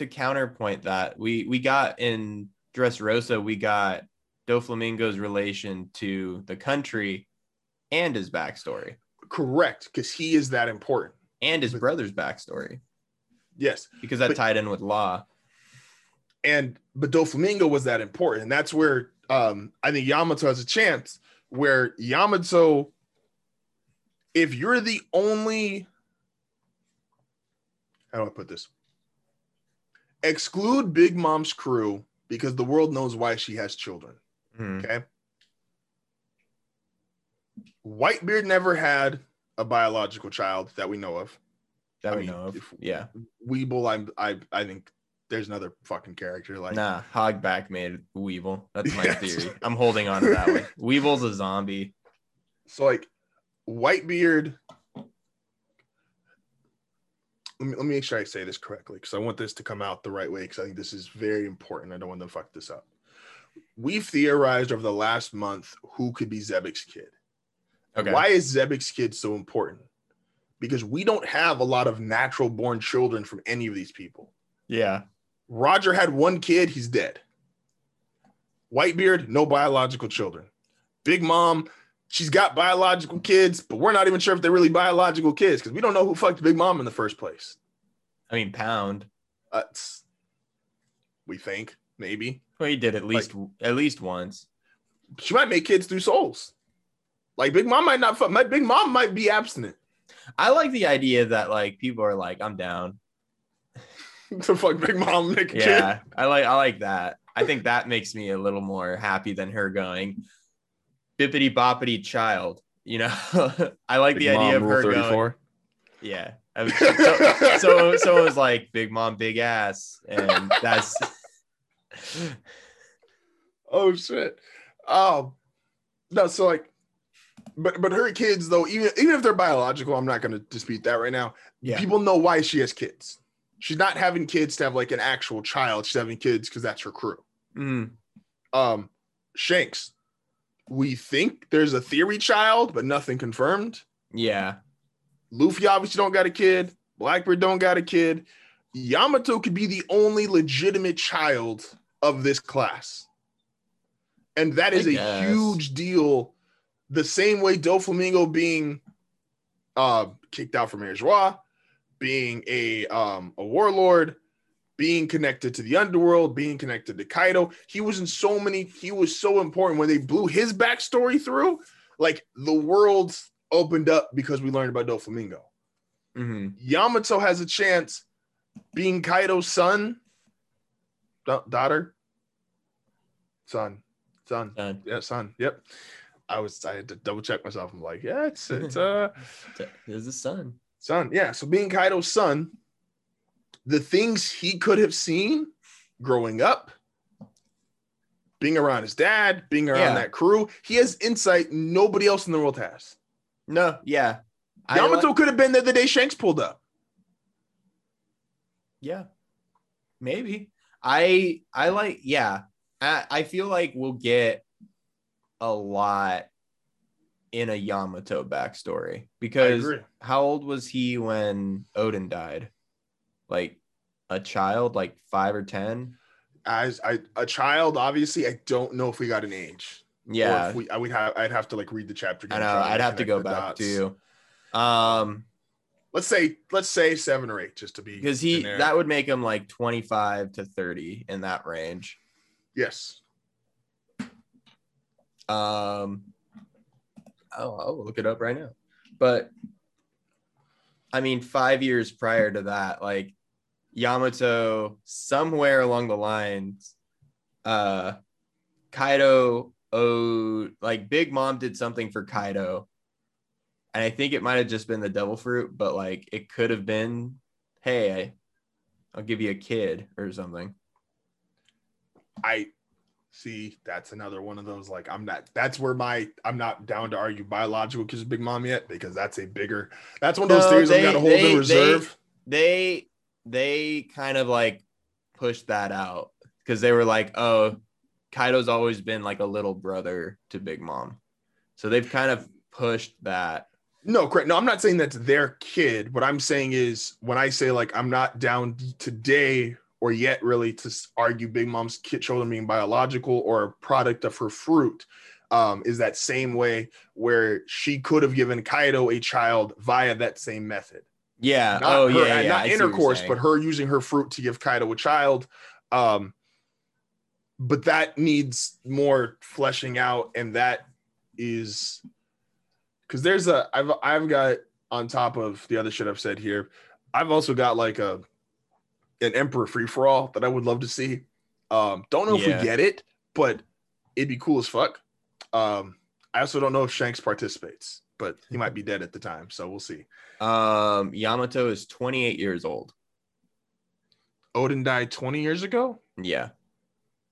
to counterpoint that we we got in Dressrosa we got Doflamingo's relation to the country and his backstory correct, because he is that important. and his But- brother's backstory Yes. because that But- tied in with law. And but Doflamingo was that important. And that's where um I think Yamato has a chance where Yamato if you're the only how do I put this? Exclude Big Mom's crew because the world knows why she has children. Mhm. Okay. Whitebeard never had a biological child that we know of. That I we mean, know of. if- Yeah. Weevil, I'm I I think there's another fucking character like Nah, Hogback made Weevil. That's my theory. I'm holding on to that one. Weevil's a zombie. so like Whitebeard. Let me, let me make sure I say this correctly because I want this to come out the right way because I think this is very important. I don't want to fuck this up. We've theorized over the last month who could be Xebec's kid. Okay. Why is Xebec's kid so important? Because we don't have a lot of natural born children from any of these people. Yeah. Roger had one kid, he's dead. Whitebeard, no biological children. Big Mom, she's got biological kids, but we're not even sure if they're really biological kids because we don't know who fucked Big Mom in the first place. I mean, Pound. Uh, we think maybe Well, he did at least at least once. she might make kids through souls. Like Big Mom might not fuck. My Big Mom might be abstinent I like the idea that like people are like, I'm down. to fuck Big Mom make a kid. Yeah, I like I like that. I think that makes me a little more happy than her going bippity boppity child. You know, I like Big the idea of her going. 34. Yeah. I was- so, so so it was like big mom, big ass, and that's Oh shit. Um no, so like but but her kids though, even even if they're biological, I'm not gonna dispute that right now. yeah, People know why she has kids. She's not having kids to have like an actual child. She's having kids because that's her crew. Mhm. Um Shanks. We think there's a theory child, but nothing confirmed. yeah, Luffy obviously don't got a kid. Blackbeard don't got a kid. Yamato could be the only legitimate child of this class. And that I a guess. huge deal. The same way Doflamingo being uh kicked out from Air Joie, being a um a warlord, being connected to the underworld, being connected to Kaido. He was in so many, he was so important when they blew his backstory through. Like the world opened up because we learned about Doflamingo. hmm Yamato has a chance being Kaido's son, da- daughter, son, son, Done. yeah, son. Yep. I was I had to double check myself. I'm like, yeah, it's it's uh There's a son. son. Yeah. So being Kaido's son, the things he could have seen growing up, being around his dad, being around Yeah. that crew, he has insight nobody else in the world has. No, yeah, Yamato like- could have been there the day Shanks pulled up. yeah, maybe. I I like yeah. I, I feel like we'll get a lot in a Yamato backstory because how old was he when Oden died? Like a child, like five or ten? as I, a child, obviously, I don't know if we got an age. Or Yeah, if we, I would have, I'd have to like read the chapter. I know. I'd have to go back dots. too. Um, Let's say, let's say seven or eight, just to be because he generic. that would make him like 25 to 30 in that range. yes, Um, oh, I'll look it up right now. But I mean, five years prior to that, like Yamato, somewhere along the lines, uh, Kaido owed like Big Mom did something for Kaido, and I think it might have just been the Devil Fruit, but like it could have been, hey, I, I'll give you a kid or something. I see. That's another one of those. Like, I'm not. That's where my. I'm not down to argue biological because Big Mom yet because that's a bigger. That's one of those No, theories I'm they- gonna hold they- in reserve. they they kind of like pushed that out because they were like, oh, Kaido's always been like a little brother to Big Mom. So they've kind of pushed that. No, correct. No, I'm not saying that's their kid. What I'm saying is when I say like I'm not down today or yet really to argue Big Mom's kid children being biological or a product of her fruit, um, is that same way where she could have given Kaido a child via that same method. Yeah. Not oh her- yeah, yeah. not I see what you're intercourse, but her using her fruit to give Kaido a child. Um, but that needs more fleshing out, and that is because there's a I've I've got on top of the other shit I've said here, I've also got like a an Emperor free for all that I would love to see. Um, don't know if Yeah. we get it, but it'd be cool as fuck. Um, I also don't know if Shanks participates, but he might be dead at the time, so we'll see. Um, Yamato is 28 years old. Oden died 20 years ago, Yeah.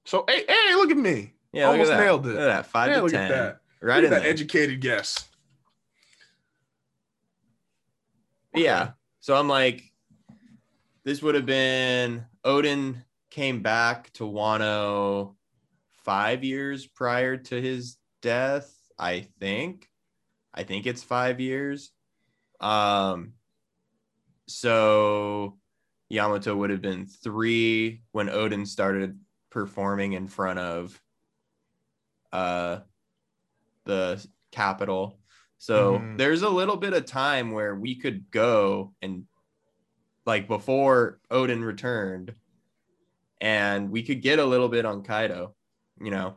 so hey, hey, look at me. Yeah. Almost look at that. nailed it. Look at that. Five Yeah, to look 10. at that. Right in at that there. educated guess. Yeah. So I'm like, this would have been Oden came back to Wano five years prior to his death. I think. I think it's five years. Um. So Yamato would have been three when Oden started performing in front of uh the capital. So Mhm. there's a little bit of time where we could go and like before Oden returned and we could get a little bit on Kaido, you know,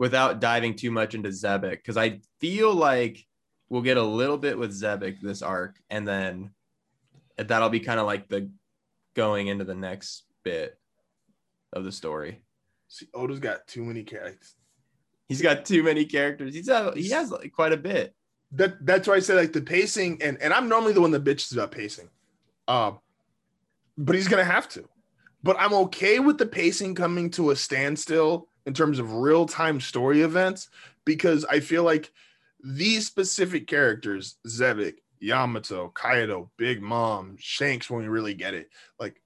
without diving too much into Xebec because I feel like we'll get a little bit with Xebec this arc and then that'll be kind of like the going into the next bit of the story. See, Oda's got too many characters. He's got too many characters. He's he has like quite a bit. that that's why I say like the pacing and and I'm normally the one that bitches about pacing. Um but he's gonna have to. But I'm okay with the pacing coming to a standstill in terms of real-time story events because I feel like these specific characters, Xebec, Yamato, Kaido, Big Mom, Shanks, when we really get it, like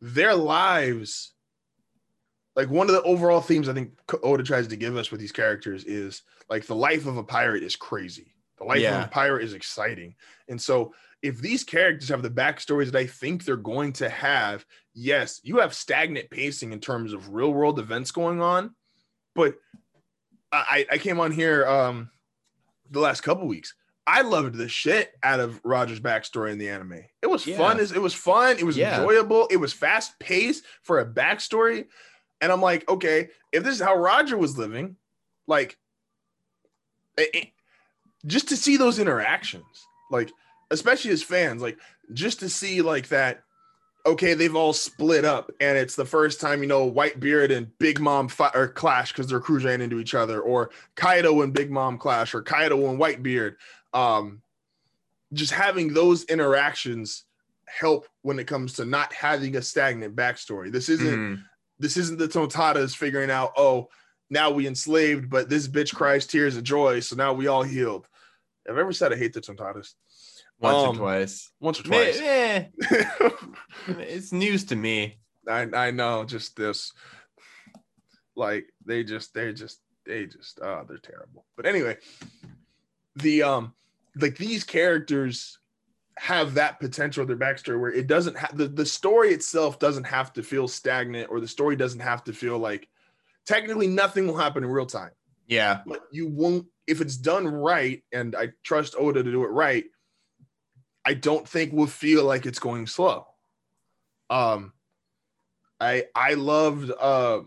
their lives, like one of the overall themes I think Oda tries to give us with these characters is like the life of a pirate is crazy. The life Yeah. of a pirate is exciting. And so if these characters have the backstories that I think they're going to have, yes, you have stagnant pacing in terms of real world events going on. But I, I came on here um the last couple weeks. I loved the shit out of Roger's backstory in the anime. It was Yeah. fun. It was fun. It was Yeah. enjoyable. It was fast paced for a backstory. And I'm like, okay, if this is how Roger was living, like, it- it- just to see those interactions, like, especially as fans, like, just to see like that. Okay, they've all split up, and it's the first time you know Whitebeard and Big Mom fi- or clash because their crews ran into each other, or Kaido and Big Mom clash, or Kaido and Whitebeard. Um, just having those interactions help when it comes to not having a stagnant backstory. This isn't Mhm. this isn't the Tontatas figuring out, oh, now we enslaved, but this bitch cries tears of joy, so now we all healed. Have I ever said I hate the Tontatas? Once Um, or twice. Once or twice. meh. it's news to me. I I know, just this, like they just they just they just uh they're terrible. But anyway, the um like these characters have that potential of their backstory where it doesn't have the, the story itself doesn't have to feel stagnant or the story doesn't have to feel like technically nothing will happen in real time Yeah. but you won't if it's done right and i trust oda to do it right i don't think we'll feel like it's going slow um i i loved uh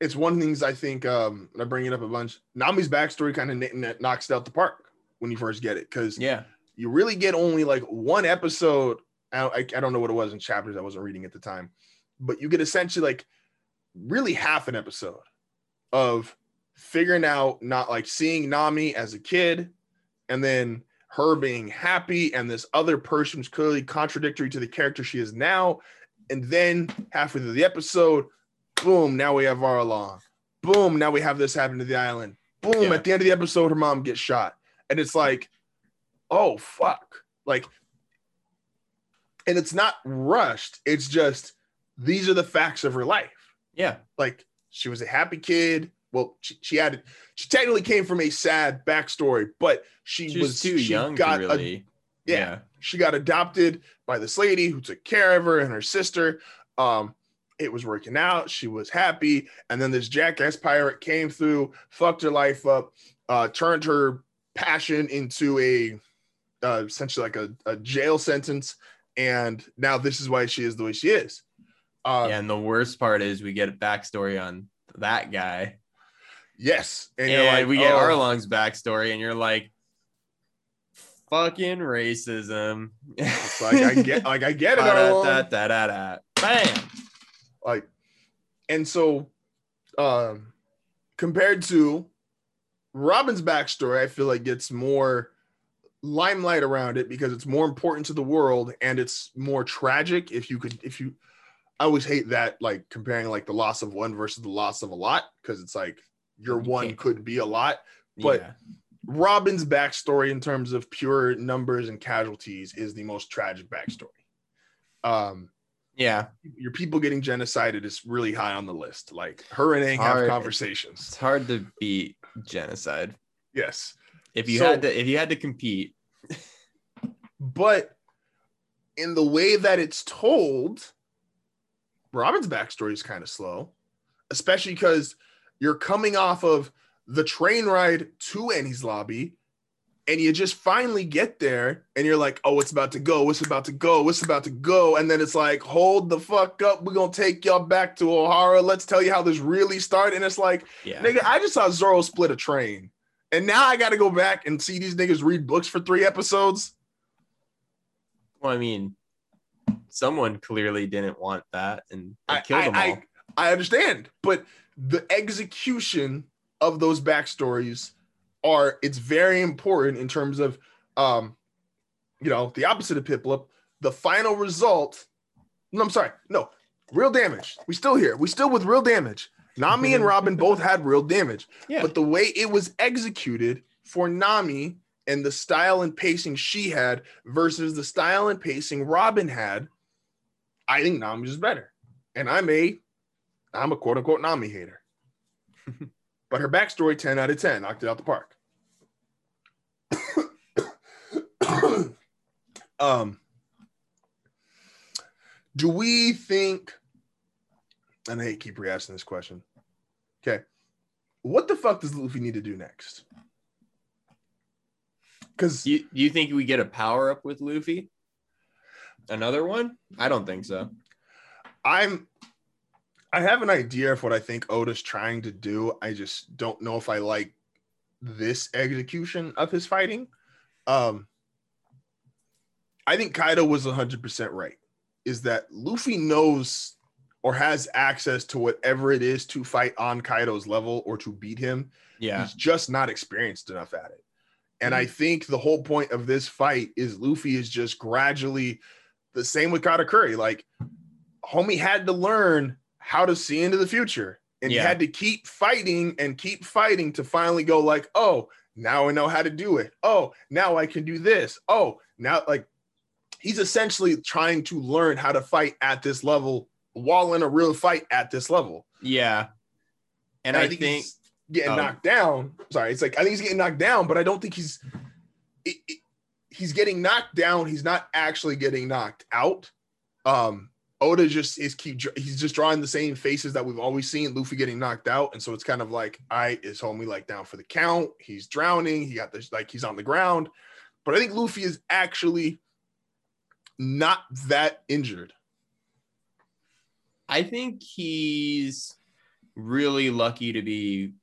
it's one of the things i think um and i bring it up a bunch nami's backstory kind of knocks it out the park when you first get it because Yeah. you really get only like one episode. I, I, I don't know what it was in chapters. I wasn't reading at the time, but you get essentially like really half an episode of figuring out not like seeing Nami as a kid and then her being happy and this other person who's clearly contradictory to the character she is now. And then halfway through the episode, boom, now we have Varalong. Boom, now we have this happen to the island. Boom, Yeah. at the end of the episode, her mom gets shot. And it's like, oh fuck like and it's not rushed it's just these are the facts of her life Yeah. like she was a happy kid well she, she had she technically came from a sad backstory but she, She was was too she young got a- really. yeah, she got adopted by this lady who took care of her and her sister um it was working out she was happy and then this jackass pirate came through fucked her life up uh turned her passion into a uh, essentially like a, a jail sentence and now this is why she is the way she is uh yeah. And the worst part is we get a backstory on that guy. Yes, And, you're like, we get oh, Arlong's backstory, and you're like, fucking racism. It's like I get, like I get it. Arlong. Da-da-da-da-da-da. Bam. like and so um compared to robin's backstory i feel like gets more limelight around it because it's more important to the world and it's more tragic if you could if you i always hate that like comparing like the loss of one versus the loss of a lot because it's like your You one can't- could be a lot But- Yeah. robin's backstory in terms of pure numbers and casualties is the most tragic backstory um Yeah. your people getting genocided is really high on the list. Like her and Aang have conversations. It's hard to beat genocide. Yes. If you So- had to if you had to compete, But in the way that it's told, Robin's backstory is kind of slow, especially because you're coming off of the train ride to Enies Lobby, and you just finally get there, and you're like, oh, it's about to go, it's about to go, it's about to go. And then it's like, hold the fuck up, we're gonna take y'all back to Ohara. Let's tell you how this really started. And it's like, yeah. Nigga, I just saw Zoro split a train. And now I got to go back and see these niggas read books for three episodes. Well, I mean, someone clearly didn't want that and I, killed them all. I, I understand, but the execution of those backstories are it's very important in terms of um you know the opposite of Piplup, the final result. No, I'm sorry, no, real damage. We still here. We still with real damage. Nami and Robin both had real damage. yeah. But the way it was executed for Nami and the style and pacing she had versus the style and pacing Robin had, I think Nami is better. And I'm a I'm a quote unquote Nami hater. but her backstory 10 out of 10 knocked it out the park. um do we think and I hate keep re-asking this question. Okay. What the fuck does Luffy need to do next? Because you, do you think we get a power up with Luffy? Another one? I don't think so. I'm I have an idea of what I think Oda's trying to do. I just don't know if I like this execution of his fighting. Um I think Kaido was 100% right. Is that Luffy knows or has access to whatever it is to fight on Kaido's level or to beat him. Yeah. He's just not experienced enough at it. And I think the whole point of this fight is Luffy is just gradually the same with Katakuri. Like, homie had to learn how to see into the future. And he Yeah. had to keep fighting and keep fighting to finally go, like, oh, now I know how to do it. Oh, now I can do this. Oh, now like he's essentially trying to learn how to fight at this level while in a real fight at this level. Yeah. And, I, think, he's getting oh. knocked down. Sorry, it's like I think he's getting knocked down, but I don't think he's it, it- he's getting knocked down. He's not actually getting knocked out. Um, Oda just is keep he's just drawing the same faces that we've always seen Luffy getting knocked out, and so it's kind of like I is homie like down for the count. He's drowning. He got this like he's on the ground, but I think Luffy is actually not that injured. I think he's really lucky to be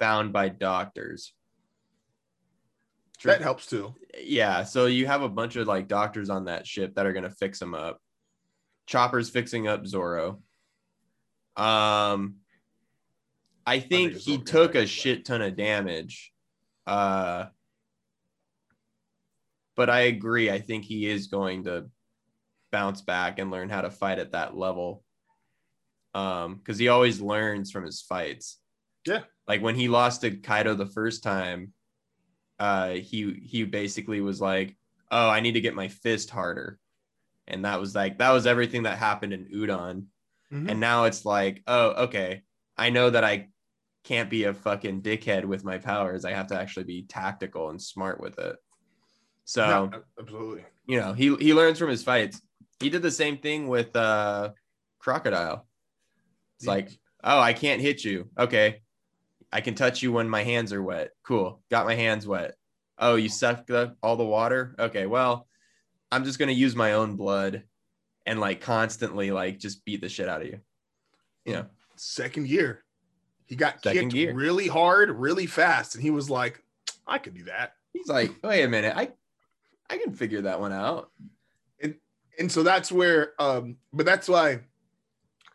found by doctors. That helps too. Yeah, so you have a bunch of like doctors on that ship that are gonna fix him up. Chopper's fixing up Zoro. Um, I think it's he took a shit ton of damage. Uh, but I agree. I think he is going to bounce back and learn how to fight at that level. Um, because he always learns from his fights. Yeah. Like when he lost to Kaido the first time, uh, he he basically was like, "Oh, I need to get my fist harder," and that was like that was everything that happened in Udon. Mhm. And now it's like, oh, okay, I know that I can't be a fucking dickhead with my powers. I have to actually be tactical and smart with it. So Yeah, absolutely. you know, he he learns from his fights. He did the same thing with uh Crocodile. It's like, oh, I can't hit you. Okay. I can touch you when my hands are wet. Cool. Got my hands wet. Oh, you sucked up all the water? Okay, well, I'm just gonna use my own blood and like constantly like just beat the shit out of you. You know, second gear. He got Second kicked gear. really hard, really fast, and he was like, "I could do that." He's like, wait a minute, I I can figure that one out. And and so that's where, um, but that's why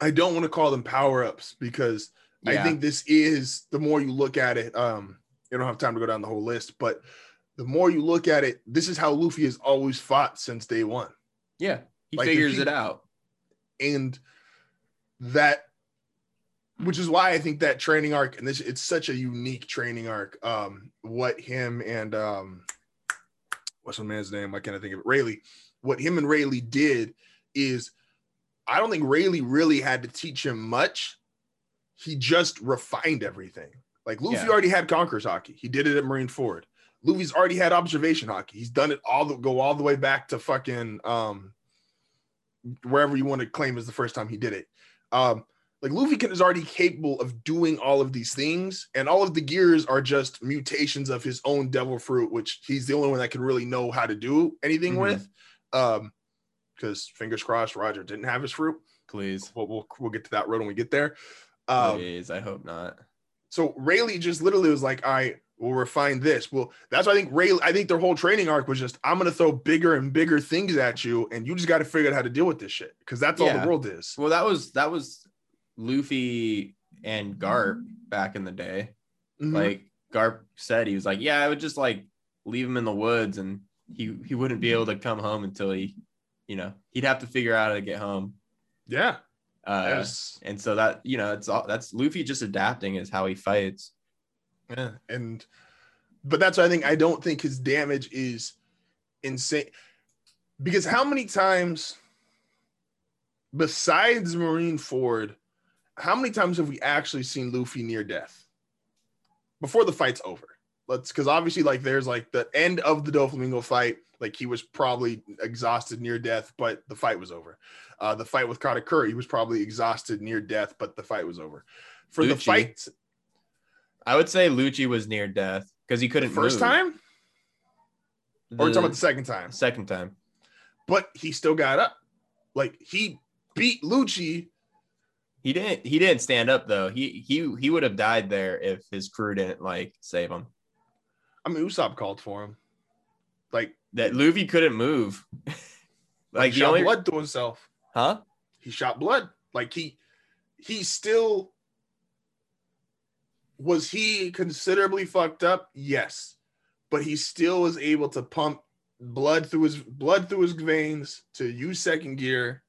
I don't want to call them power ups because I think this is the more you look at it. Um, you don't have time to go down the whole list, but the more you look at it, this is how Luffy has always fought since day one. Yeah, he Like, figures he- it out. and that which is why I think that training arc and this it's such a unique training arc. Um, what him and um, what's my man's name? I can't I think of it? Rayleigh. What him and Rayleigh did is, I don't think Rayleigh really had to teach him much. He just refined everything. Like Luffy Yeah. already had Conquerors Haki. He did it at Marineford. Luffy's already had observation Haki. He's done it all the go all the way back to fucking um wherever you want to claim is the first time he did it. Um, like Luffy can, is already capable of doing all of these things, and all of the gears are just mutations of his own devil fruit, which he's the only one that can really know how to do anything Mhm. with. Um, because fingers crossed, Roger didn't have his fruit. Please, We'll, we'll we'll get to that road when we get there. Um, please. I hope not. so Rayleigh just literally was like, I will refine this. Well, that's why I think Ray, I think their whole training arc was just, I'm gonna throw bigger and bigger things at you, and you just got to figure out how to deal with this shit. Because that's all the world is. Well, that was that was Luffy and Garp back in the day. Mhm. Like Garp said, he was like, "Yeah, I would just like leave him in the woods, and he he wouldn't be able to come home until he, you know, he'd have to figure out how to get home." yeah. Uh, Yes. and so that you know, it's all that's Luffy just adapting is how he fights. Yeah. And but that's why I think I don't think his damage is insane. Because how many times besides Marineford, how many times have we actually seen Luffy near death before the fight's over? Let's because obviously, like, there's like the end of the Doflamingo fight, like he was probably exhausted near death, but the fight was over. Uh, the fight with Katakuri, he was probably exhausted near death, but the fight was over. For the fight, I would say Lucci was near death because he couldn't first move. time, The or we're talking about the second time, second time. but he still got up. Like he beat Lucci. He didn't. He didn't stand up though. He he he would have died there if his crew didn't like save him. I mean, Usopp called for him. Like, That Luffy couldn't move. like he the shot only blood to himself. huh? He shot blood. Like he, he still was he considerably fucked up. Yes, but he still was able to pump blood through his blood through his veins to use second gear.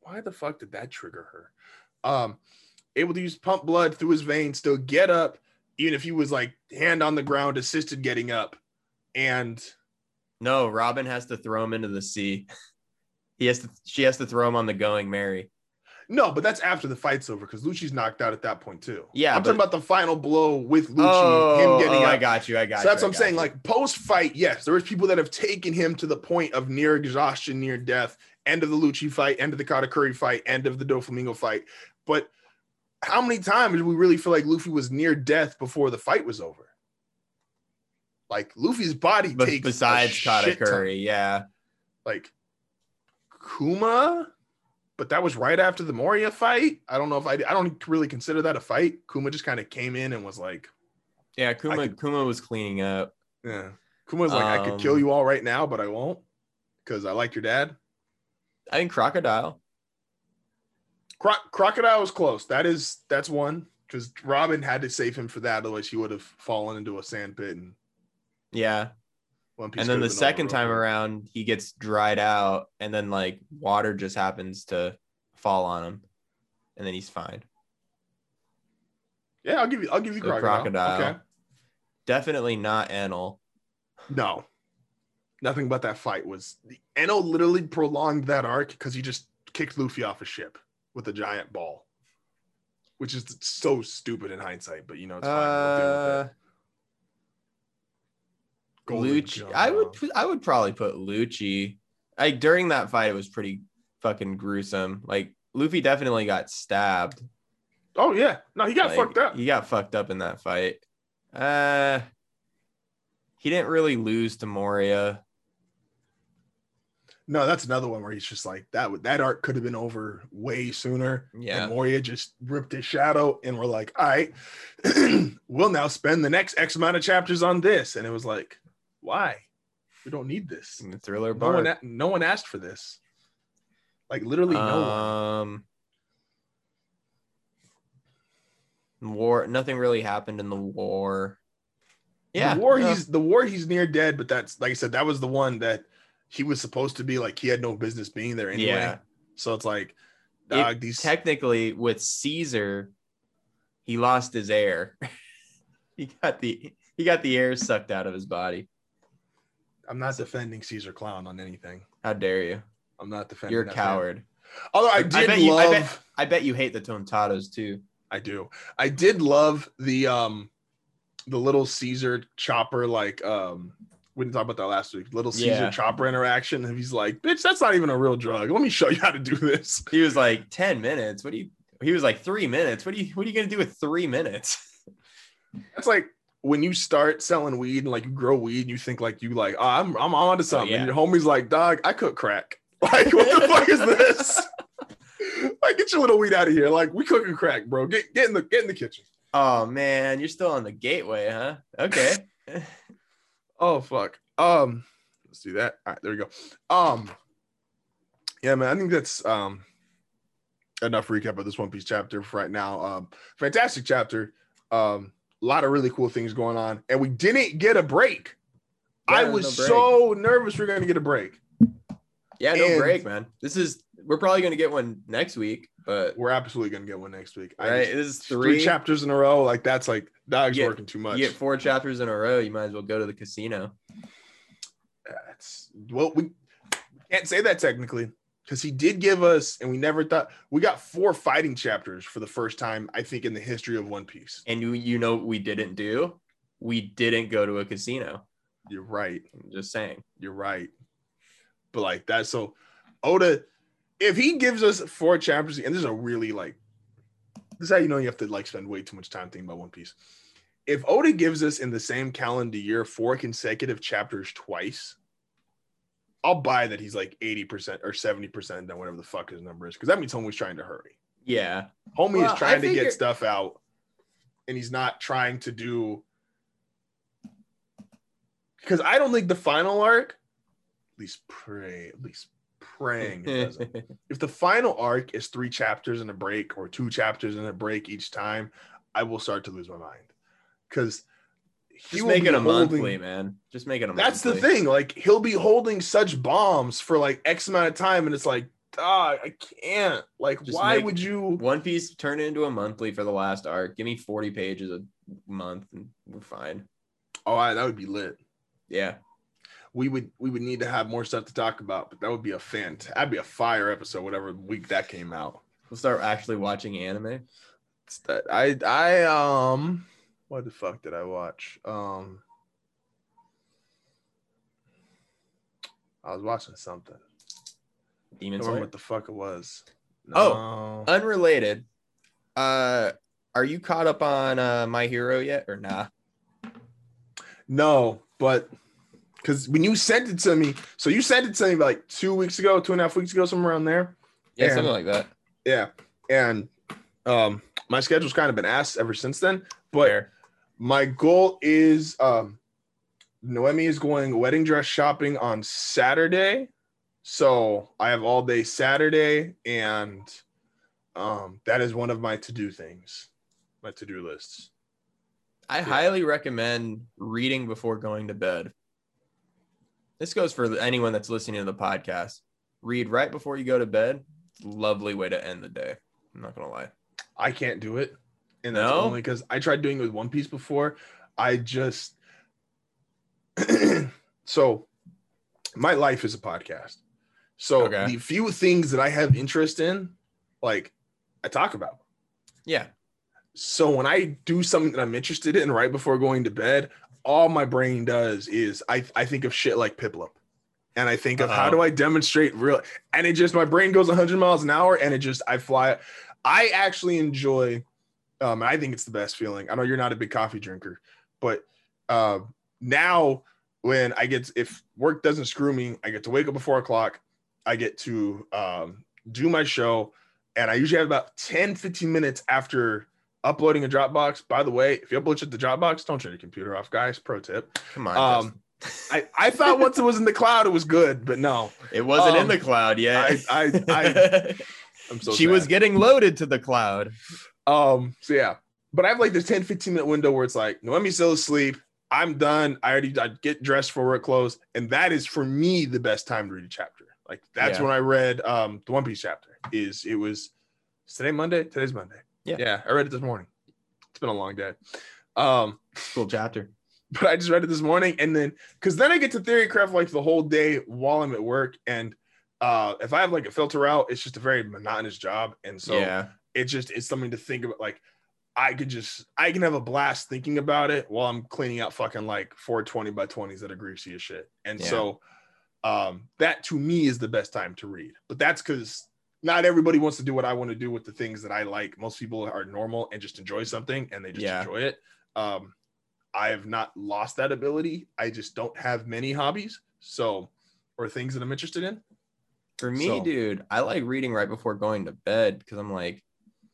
Why the fuck did that trigger her? Um, able to use pump blood through his veins, still get up, even if he was like hand on the ground, assisted getting up, and No, Robin has to throw him into the sea. He has to. She has to throw him on the Going Merry. No, but that's after the fight's over because Lucci's knocked out at that point too. Yeah, I'm but- talking about the final blow with Lucci, oh, him getting oh, up. I got you. I got so you. that's I what I'm saying. you. Like post fight, yes, there was people that have taken him to the point of near exhaustion, near death, end of the Lucci fight, end of the Katakuri fight, end of the Doflamingo fight. But how many times do we really feel like Luffy was near death before the fight was over? Like Luffy's body But takes besides. Katakuri, yeah. like Kuma, but that was right after the Moria fight. I don't know if I I don't really consider that a fight. Kuma just kind of came in and was like, Yeah, Kuma could- Kuma was cleaning up. yeah. Kuma's like, I could kill Um, you all right now, but I won't because I like your dad. I think Crocodile. Cro- Crocodile was close. That is that's one because Robin had to save him for that, otherwise he would have fallen into a sand pit and Yeah. And then the have been over second time around, he gets dried out, and then like water just happens to fall on him, and then he's fine. Yeah, I'll give you. I'll give you So crocodile. Crocodile. Okay. Definitely not Enel. No, nothing but that fight was. Enel literally prolonged that arc because he just kicked Luffy off a ship with a giant ball, which is so stupid in hindsight. But you know, it's fine. We'll Uh, it. Lucci. I would. I would probably put Lucci. Like during that fight, it was pretty fucking gruesome. Like Luffy definitely got stabbed. Oh yeah, no, he got Like, fucked up. He got fucked up in that fight. Uh, he didn't really lose to Moria. No, that's another one where he's just like that. would- That arc could have been over way sooner. Yeah. And Moria just ripped his shadow, and we're like, all right, we'll now spend the next X amount of chapters on this. And it was like, why? We don't need this. The thriller No one, bar. no one asked for this. Like literally no one. Um, war. Nothing really happened in the war. Yeah, the war he's the war he's near dead, but that's like I said, that was the one that he was supposed to be like he had no business being there anyway. Yeah. So it's like It- these technically with Caesar, he lost his air. he got the he got the air sucked out of his body. I'm not defending Caesar Clown on anything. How dare you? I'm not defending. You're a that man. coward. Although I I did bet you- I love, bet- I bet you hate the Tontattas too. I do. I did love the um the little Caesar chopper like um we didn't talk about that last week. Little Caesar Yeah. chopper interaction. And he's like, bitch, that's not even a real drug. Let me show you how to do this. He was like 10 minutes. What do you he was like three minutes. What do you what are you gonna do with three minutes? That's like when you start selling weed and like you grow weed, and you think like you like, oh, I'm I'm on to something. yeah. And your homie's like, dog, I cook crack. Like, what the fuck is this? like, get your little weed out of here. Like, we cooking crack, bro. Get get in the get in the kitchen. Oh man, you're still on the gateway, huh? Okay. Oh fuck. Um, let's do that. All right, there we go. Um, yeah, man. I think that's um enough recap of this One Piece chapter for right now. Um, fantastic chapter. Um, a lot of really cool things going on, and we didn't get a break. Yeah, I no was break. so nervous we are gonna get a break. Yeah, no And- break, man. This is we're probably gonna get one next week, but We're absolutely gonna get one next week. I just- this is three. three. chapters in a row. Like that's like dog's get- working too much. You get four chapters in a row, you might as well go to the casino. That's well, we can't say that technically because he did give us, and we never thought we got four fighting chapters for the first time, I think, in the history of One Piece. And you you know what we didn't do? We didn't go to a casino. You're right. I'm just saying. You're right. But like that, so Oda, if he gives us four chapters, and this is a really like, this is how you know you have to like spend way too much time thinking about One Piece. If Oda gives us in the same calendar year four consecutive chapters twice, I'll buy that he's like 80% or 70% done, whatever the fuck his number is. Because that means homie's trying to hurry. Yeah. Homie Well, is trying I to get stuff out, and he's not trying to do. Because I don't think the final arc, at least pray, at least praying it doesn't. if the final arc is three chapters and a break or two chapters and a break each time, I will start to lose my mind. Because he Just make it a holding- monthly, man. Just make it a monthly. That's the thing. Like he'll be holding such bombs for like X amount of time, and it's like, dog, I can't. Like, Just why would you? One Piece turn it into a monthly for the last arc. Give me 40 pages a month and we're fine. Oh, I, that would be lit. Yeah. We would we would need to have more stuff to talk about, but that would be a fant. That'd be a fire episode, whatever week that came out. We'll start actually watching anime. I I um what the fuck did I watch? Um I was watching something. Demon Slayer. what the fuck it was. Oh. Unrelated. Uh are you caught up on uh My Hero yet or nah? no, but because when you sent it to me, so you sent it to me like two weeks ago, two and a half weeks ago, somewhere around there. Yeah, And- something like that. Yeah, and um, my schedule's kind of been asked ever since then. But Fair. My goal is um, Noemi is going wedding dress shopping on Saturday, so I have all day Saturday, and um, that is one of my to do things, my to do lists. I highly recommend reading before going to bed. This goes for anyone that's listening to the podcast. Read right before you go to bed. Lovely way to end the day. I'm not gonna lie. I can't do it, and that's No? only because I tried doing it with One Piece before. I just so my life is a podcast. So Okay. the few things that I have interest in, like I talk about. Yeah. So when I do something that I'm interested in right before going to bed, all my brain does is I, I think of shit like Piplup. And I think of how Uh-oh. do I demonstrate real and it just my brain goes 100 miles an hour and it just I fly. I actually enjoy um I think it's the best feeling. I know you're not a big coffee drinker, but uh now when I get if work doesn't screw me, I get to wake up at four o'clock, I get to um, do my show, and I usually have about 10, 15 minutes after uploading a Dropbox. By the way, if you upload to the Dropbox, don't turn your computer off, guys. Pro tip. Come on. Um, I, I thought once it was in the cloud, it was good, but no. It wasn't um, in the cloud yet. I- I- I- I'm so she was getting loaded to the cloud. Um, so yeah, but I have like this 10, 15 minute window where it's like, Noemi's still asleep. I'm done. I already I get dressed for work clothes. And that is for me the best time to read a chapter. Like that's Yeah. when I read um the One Piece chapter. Is it was today Monday? Today's Monday. Yeah. Yeah, I read it this morning. It's been a long day. Um, Cool chapter. but I just read it this morning, and then because then I get to theory craft like the whole day while I'm at work, and uh, if I have like a filter out, it's just a very monotonous job, and so yeah. It's just it's something to think about. Like I could just I can have a blast thinking about it while I'm cleaning out fucking like 420 by 20s that are greasy as shit, and Yeah. so um, that to me is the best time to read. But that's because not everybody wants to do what I want to do with the things that I like. Most people are normal and just enjoy something and they just Yeah. enjoy it. Um, I have not lost that ability. I just don't have many hobbies, so or things that I'm interested in. For me, So- dude, I like reading right before going to bed because I'm like,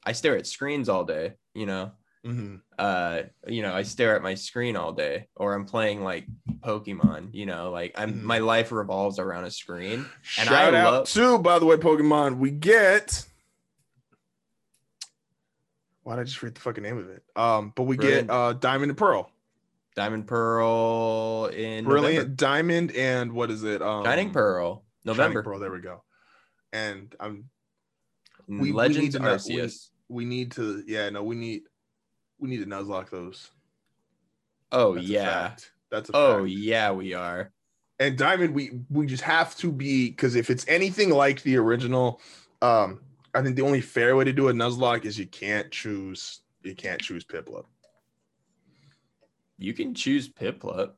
I stare at screens all day, you know. Mm-hmm. Uh, you know, I stare at my screen all day, or I'm playing like Pokemon, you know, like I'm Mhm. my life revolves around a screen. And Shout I out love- to, by the way, Pokemon. We get. Why did I just read the fucking name of it? Um, but we Brilliant. get uh Diamond and Pearl, Diamond Pearl in Brilliant November. Diamond, and what is it? Um, Shining Pearl, Shining November. Pearl. There we go. And I'm. We- we Legends need to know- Arceus. We need to. Yeah. No. We need. We need to nuzlocke those. oh That's yeah. That's a Oh fact. yeah, we are. and diamond we we just have to be because if it's anything like the original um i think the only fair way to do a nuzlocke is you can't choose you can't choose piplup You can choose Piplup.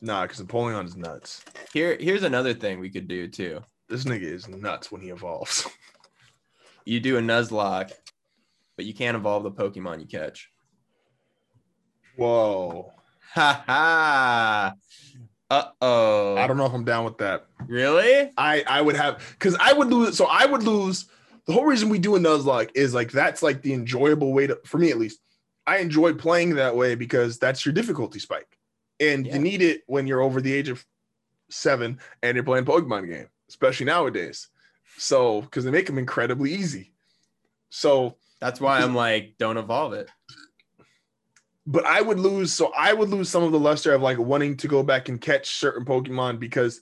nah because empoleon is nuts Here, here's another thing we could do too. this nigga is nuts when he evolves You do a Nuzlocke, but you can't evolve the Pokemon you catch. whoa Ha ha. Uh oh. i don't know if i'm down with that Really? i i would have because i would lose so i would lose the whole reason we do a nuzlocke is like that's like the enjoyable way to for me at least i enjoy playing that way because that's your difficulty spike and Yeah. you need it when you're over the age of seven and you're playing pokemon game especially nowadays so because they make them incredibly easy so That's why I'm like, don't evolve it. but I would lose. So I would lose some of the luster of like wanting to go back and catch certain Pokemon because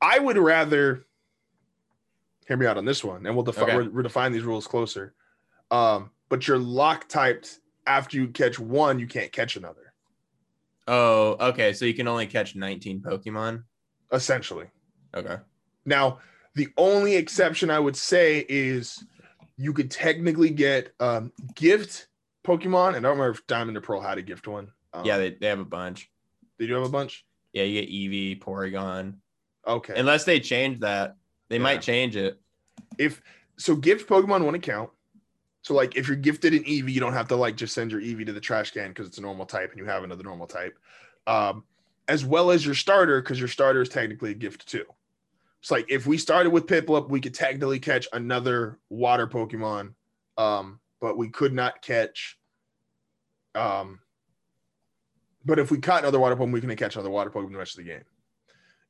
I would rather hear me out on this one, and we'll defi- Okay. we'll redefine these rules closer. Um, but you're lock typed after you catch one, you can't catch another. Oh, okay. So you can only catch 19 Pokemon. Essentially, Okay. now the only exception I would say is you could technically get um, gift Pokemon, and I don't remember if Diamond or Pearl had a gift one. Um, Yeah, they, they have a bunch. they do have a bunch. Yeah, you get Eevee, Porygon. Okay. Unless they change that. They Yeah. might change it. if so gift pokemon won't count so like if you're gifted an eevee you don't have to like just send your eevee to the trash can because it's a normal type and you have another normal type um as well as your starter because your starter is technically a gift too it's like if we started with piplup we could technically catch another water pokemon um but we could not catch um but if we caught another water pokemon we can catch another water pokemon the rest of the game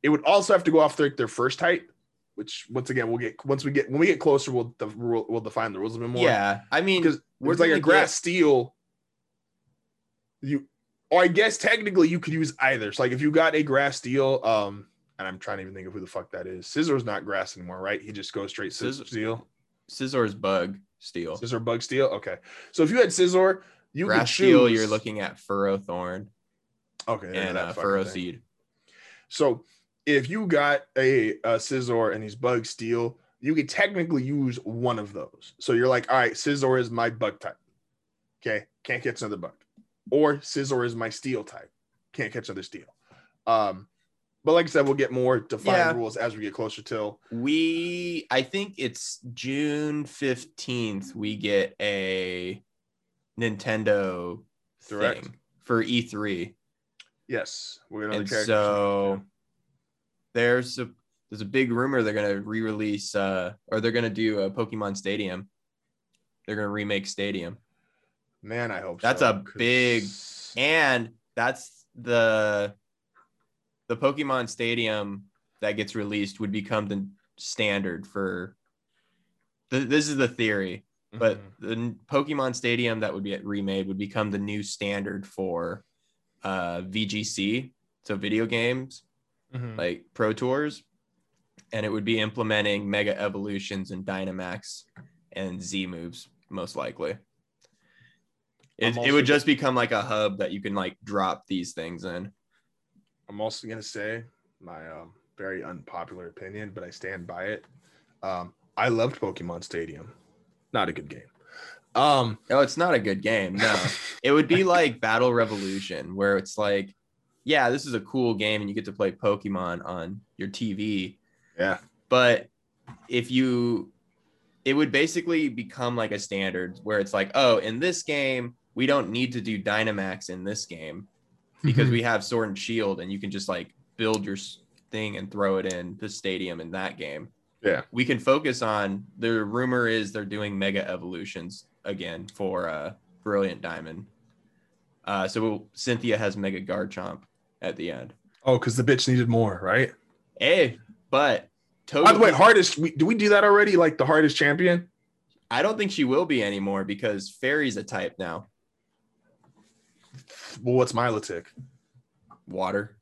it would also have to go off their, their first type which once again we'll get once we get when we get closer we'll the rule we'll define the rules a bit more. Yeah. I mean, because we're it's like a grass get- steel. You or I guess technically you could use either. So like if you got a grass steel, um, and I'm trying to even think of who the fuck that is. Scizor's not grass anymore, right? He just goes straight Scizor- steel. Scizor's bug steel. Scizor bug steel. Okay. So if you had scizor, you could Grass choose steel, you're looking at Ferrothorn okay and that uh, Furrow thing. Seed. So if you got a, a scizor and he's bug steel, you could technically use one of those. So you're like, all right, scizor is my bug type. Okay, can't catch another bug. Or scizor is my steel type. Can't catch another steel. Um, but like I said, we'll get more defined Yeah. rules as we get closer till. We, I think it's June 15th, we get a Nintendo Direct. thing for E3. Yes, we're gonna And characters. so there's a, there's a big rumor they're gonna re-release uh, or they're gonna do a Pokemon Stadium. They're gonna remake Stadium, Man, I hope That's so, a 'cause- big- and that's the the Pokemon Stadium that gets released would become the standard for. th- This is the theory, but Mhm. the Pokemon Stadium that would be remade would become the new standard for uh, VGC, so video games Mhm. like Pro Tours, and it would be implementing Mega Evolutions and Dynamax and Z moves most likely. It, it would just become like a hub that you can like drop these things in. I'm also gonna say my um, very unpopular opinion, but I stand by it. Um, I loved Pokemon Stadium. Not a good game. Um, Oh, it's not a good game. No, it would be like Battle Revolution, where it's like, yeah, this is a cool game and you get to play Pokemon on your TV. yeah, but if you it would basically become like a standard where it's like oh in this game we don't need to do dynamax in this game because Mm-hmm. we have sword and shield and you can just like build your thing and throw it in the stadium in that game Yeah. we can focus on the rumor is they're doing mega evolutions again for uh brilliant diamond uh so cynthia has mega garchomp at the end Oh, because the bitch needed more, right? hey but By the way, hardest. We, do we do that already? Like the hardest champion? I don't think she will be anymore because Fairy's a type now. Well, what's Milotic? Water.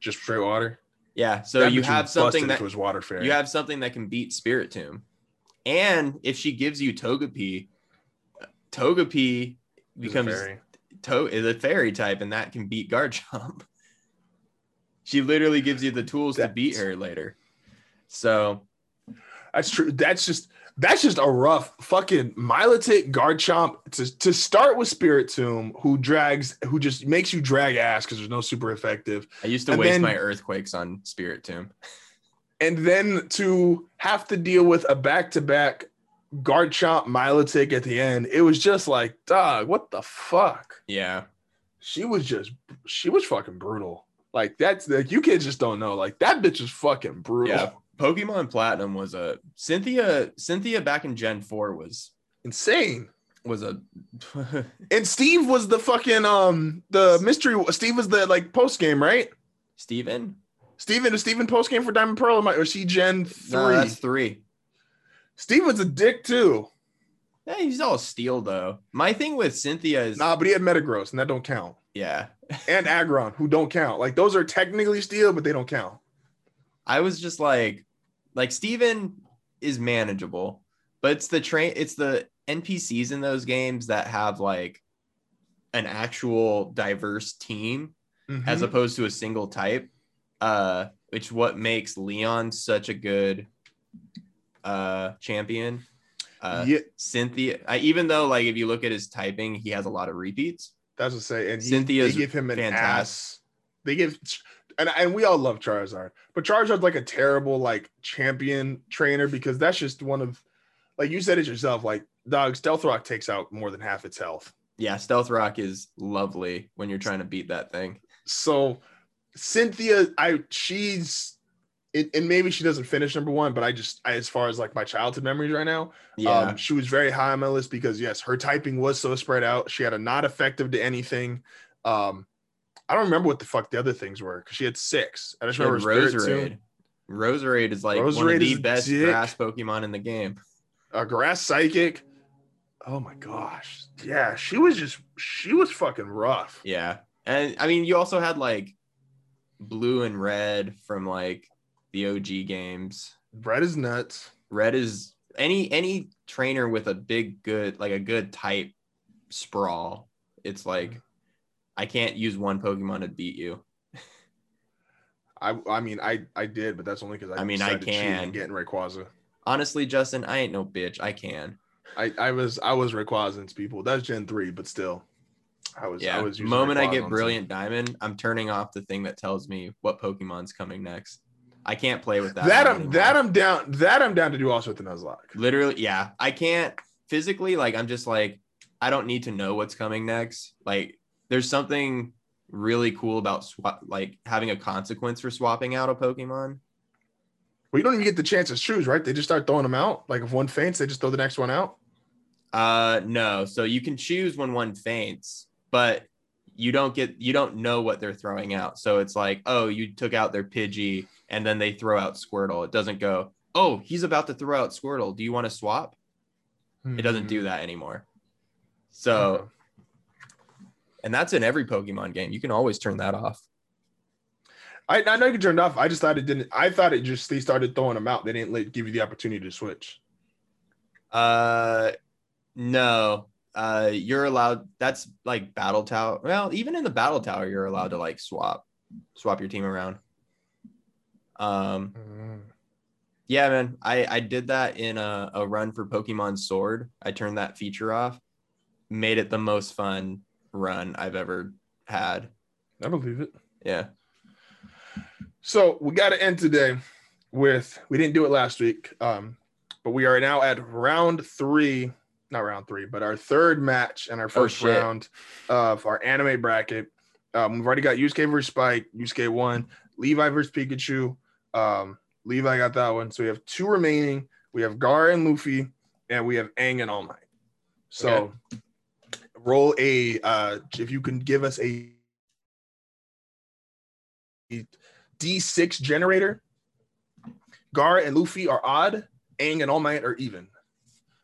Just straight water. Yeah. So That you have something that was water fairy. you have something that can beat Spiritomb. And if she gives you Togepi, Togepi becomes to- is a fairy type and that can beat Garchomp. she literally gives you the tools to beat her later. So That's true. That's just that's just a rough fucking Milotic Garchomp to to start with Spiritomb, who drags, who just makes you drag ass because there's no super effective, I used to And waste then- my earthquakes on Spiritomb. and then to have to deal with a back to back Garchomp Milotic at the end, it was just like, dog, what the fuck? Yeah. She was just, she was fucking brutal. Like that's like you kids just don't know. Like that bitch is fucking brutal. Yeah. Pokemon Platinum was a Cynthia Cynthia back in Gen 4 was Insane. was a And Steve was the fucking um the mystery. Steve was the like post game, right? Steven? Steven is Steven post game for Diamond Pearl, or is he Gen three? No, that's three. Steve was a dick too. Yeah, he's all steel though. My thing with Cynthia is Nah, but he had Metagross, and that don't count. yeah. And Aggron, who don't count. Like those are technically steel, but they don't count. I was just like like Steven is manageable, but it's the train it's the NPCs in those games that have like an actual diverse team as Mhm. opposed to a single type. Uh which what makes Leon such a good uh champion. Uh yeah, Cynthia, I, even though like if you look at his typing, he has a lot of repeats. that's what I say. And he, Cynthia's they give him an fantastic. ass. They give, and and we all love Charizard, but Charizard's like a terrible like champion trainer because that's just one of, like you said it yourself. Like dog, Stealth Rock takes out more than half its health. Yeah, Stealth Rock is lovely when you're trying to beat that thing. so Cynthia, I she's it, and maybe she doesn't finish number one, but I just I, as far as like my childhood memories right now, Yeah. um, she was very high on my list because yes, her typing was so spread out. She had a not effective to anything. Um, I don't remember what the fuck the other things were because she had six. I just She remember Roserade. Roserade is like one of the best dick. grass Pokemon in the game. A Grass Psychic. Oh my gosh, yeah, she was just she was fucking rough. Yeah. And I mean, you also had like blue and red from like the OG games. Red is nuts. Red is any any trainer with a big good like a good type sprawl. It's like I can't use one Pokemon to beat you. I I mean I I did, but that's only because I, I mean, I decided to cheat can. get in Rayquaza. Honestly, Justin, I ain't no bitch. I can. I I was I was Rayquaza's people. That's Gen three, but still, I was Yeah. I was moment I get Brilliant Diamond, I'm turning off the thing that tells me what Pokemon's coming next. I can't play with that. that I'm anymore. that I'm down that I'm down to do also with the Nuzlocke. literally yeah i can't physically like i'm just like i don't need to know what's coming next like there's something really cool about swap like having a consequence for swapping out a pokemon But you don't even get the chance to choose, right? They just start throwing them out. Like if one faints, they just throw the next one out. Uh no. So you can choose when one faints, but you don't get you don't know what they're throwing out. So it's like, oh, you took out their Pidgey and then they throw out Squirtle. It doesn't go, oh, he's about to throw out Squirtle. Do you want to swap? It doesn't do that anymore. So. And that's in every Pokemon game. You can always turn that off. I, I know you can turn it off. I just thought it didn't. I thought it just they started throwing them out. They didn't let, give you the opportunity to switch. Uh no. Uh you're allowed that's like battle tower. Well, even in the battle tower, you're allowed to like swap swap your team around. Um yeah, man. I I did that in a, a run for Pokemon Sword. I turned that feature off. Made it the most fun run I've ever had. I believe it. Yeah. So we got to end today with we didn't do it last week, um, but we are now at round three, not round three, but our third match and our first shit. round of our anime bracket. Um, we've already got Yusuke versus Spike. Yusuke won. Levi versus Pikachu. Um, Levi got that one. So we have two remaining. We have Gar and Luffy, and we have Aang and All Might. So roll a uh, if you can give us a D6 generator. Gar and Luffy are odd. Aang and All Might are even.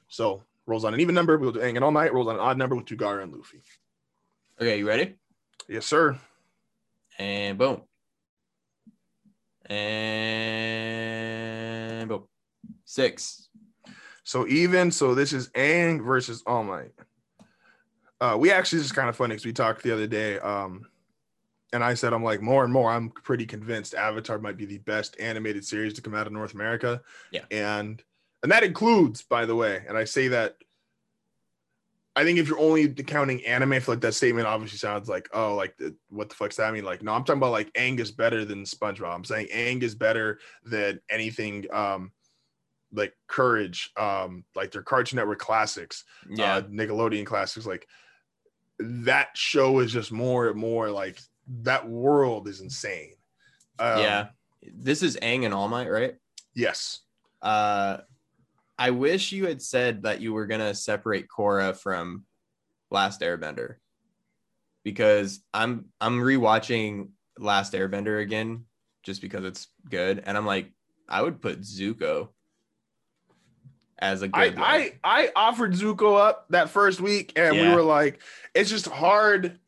So rolls on an even number, we'll do Aang and All Might. Rolls on an odd number, we'll do Gar and Luffy. Okay, you ready? Yes, sir. And boom. And boom. Six. So even. So this is Aang versus All Might. Uh, we actually just kind of funny because we talked the other day. Um, and I said I'm like more and more. I'm pretty convinced Avatar might be the best animated series to come out of North America. Yeah. And and that includes, by the way, and I say that. I think if you're only counting anime, I feel like that statement obviously sounds like, oh, like the, what the fuck's that mean? Like, no, I'm talking about like Aang is better than SpongeBob. I'm saying Aang is better than anything um like Courage, um, like their Cartoon Network classics, Yeah. uh, Nickelodeon classics. Like that show is just more and more like that world is insane. Um, yeah. This is Aang and All Might, right? Yes. Uh I wish you had said that you were gonna separate Korra from Last Airbender. Because I'm I'm rewatching Last Airbender again just because it's good. And I'm like, I would put Zuko as a good like- I I offered Zuko up that first week, and we were like, it's just hard.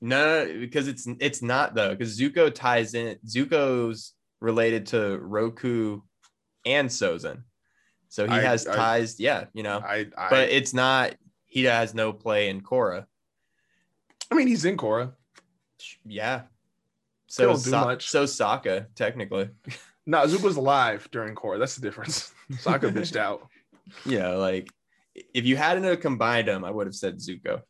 No, because it's it's not though, because Zuko ties in. Zuko's related to Roku and Sozin, so he I- has I- ties. yeah, you know, I I, but it's not. He has no play in Korra. I mean, he's in Korra. Yeah. So don't much. so Sokka technically. No, Zuko's alive during Korra. That's the difference. Sokka bitched out. Yeah, like if you hadn't combined them, I would have said Zuko.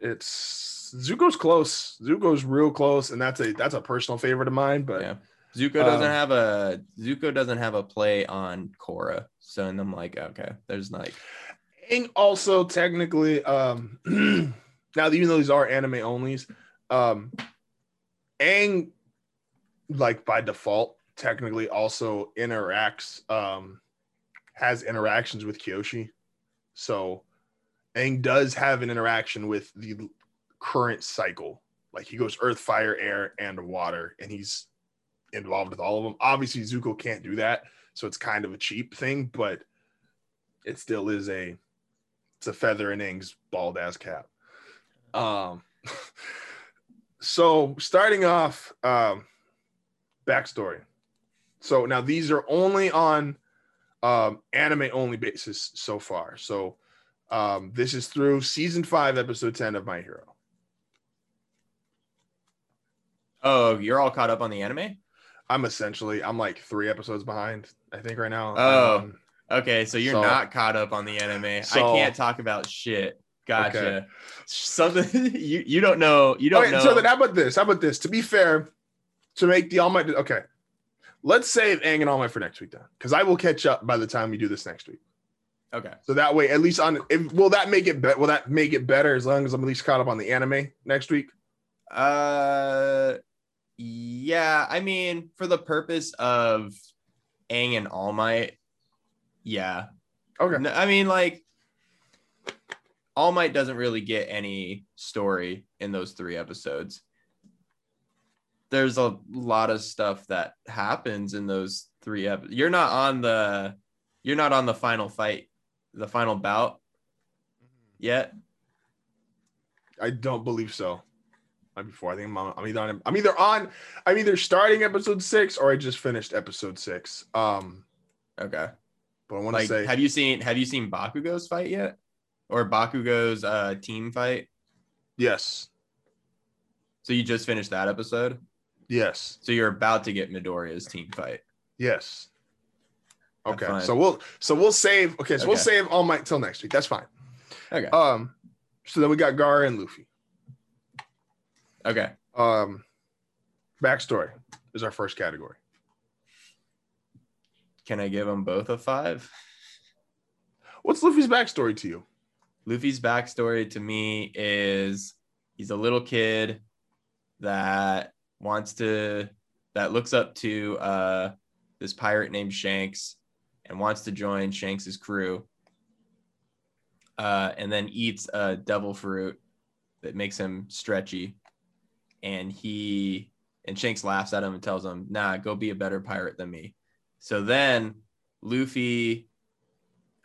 It's Zuko's close. Zuko's real close, and that's a that's a personal favorite of mine. But Yeah. Zuko doesn't Um, have a Zuko doesn't have a play on Korra. So and I'm like, okay, there's like and also technically, um, now even though these are anime onlys, um, Aang, like by default, technically also interacts, um, has interactions with Kyoshi. So Aang does have an interaction with the current cycle. Like he goes earth, fire, air, and water, and he's involved with all of them. Obviously, Zuko can't do that, so it's kind of a cheap thing, but it still is a it's a feather in Aang's bald ass cap. Um, so starting off, um, backstory. So now these are only on um, anime only basis so far. So um, this is through season five, episode ten of My Hero. Oh, you're all caught up on the anime? I'm essentially I'm like three episodes behind. I think right now. Oh. Um, Okay, so you're So- not caught up on the anime. So- I can't talk about shit. Gotcha. Okay. Something you you don't know. You don't Okay, know. so then how about this? How about this? To be fair, to make the All Might, okay, let's save Aang and All Might for next week then, because I will catch up by the time we do this next week. okay. So that way, at least on, if, will that make it better? Will that make it better as long as I'm at least caught up on the anime next week? Uh, yeah. I mean, for the purpose of Aang and All Might, yeah. Okay. No, I mean, like, All Might doesn't really get any story in those three episodes. There's a lot of stuff that happens in those three episodes. You're not on the, you're not on the final fight, the final bout yet. I don't believe so. Not before. I think I'm, on, I'm either on. I'm either on. I'm either starting episode six or I just finished episode six. Um, Okay. but I want to Like, say have you seen have you seen Bakugo's fight yet, or Bakugo's uh team fight? yes, So you just finished that episode. Yes, So you're about to get Midoriya's team fight. yes. Okay, so we'll so we'll save. Okay, so we'll save All Might till next week. That's fine. Okay. Um, so then we got Gaara and Luffy. Okay. Um, backstory is our first category. Can I give them both a five? What's Luffy's backstory to you? Luffy's backstory to me is he's a little kid that wants to that looks up to uh this pirate named Shanks and wants to join Shanks's crew. Uh, and then eats a devil fruit that makes him stretchy. And he and Shanks laughs at him and tells him, "Nah, go be a better pirate than me." So then Luffy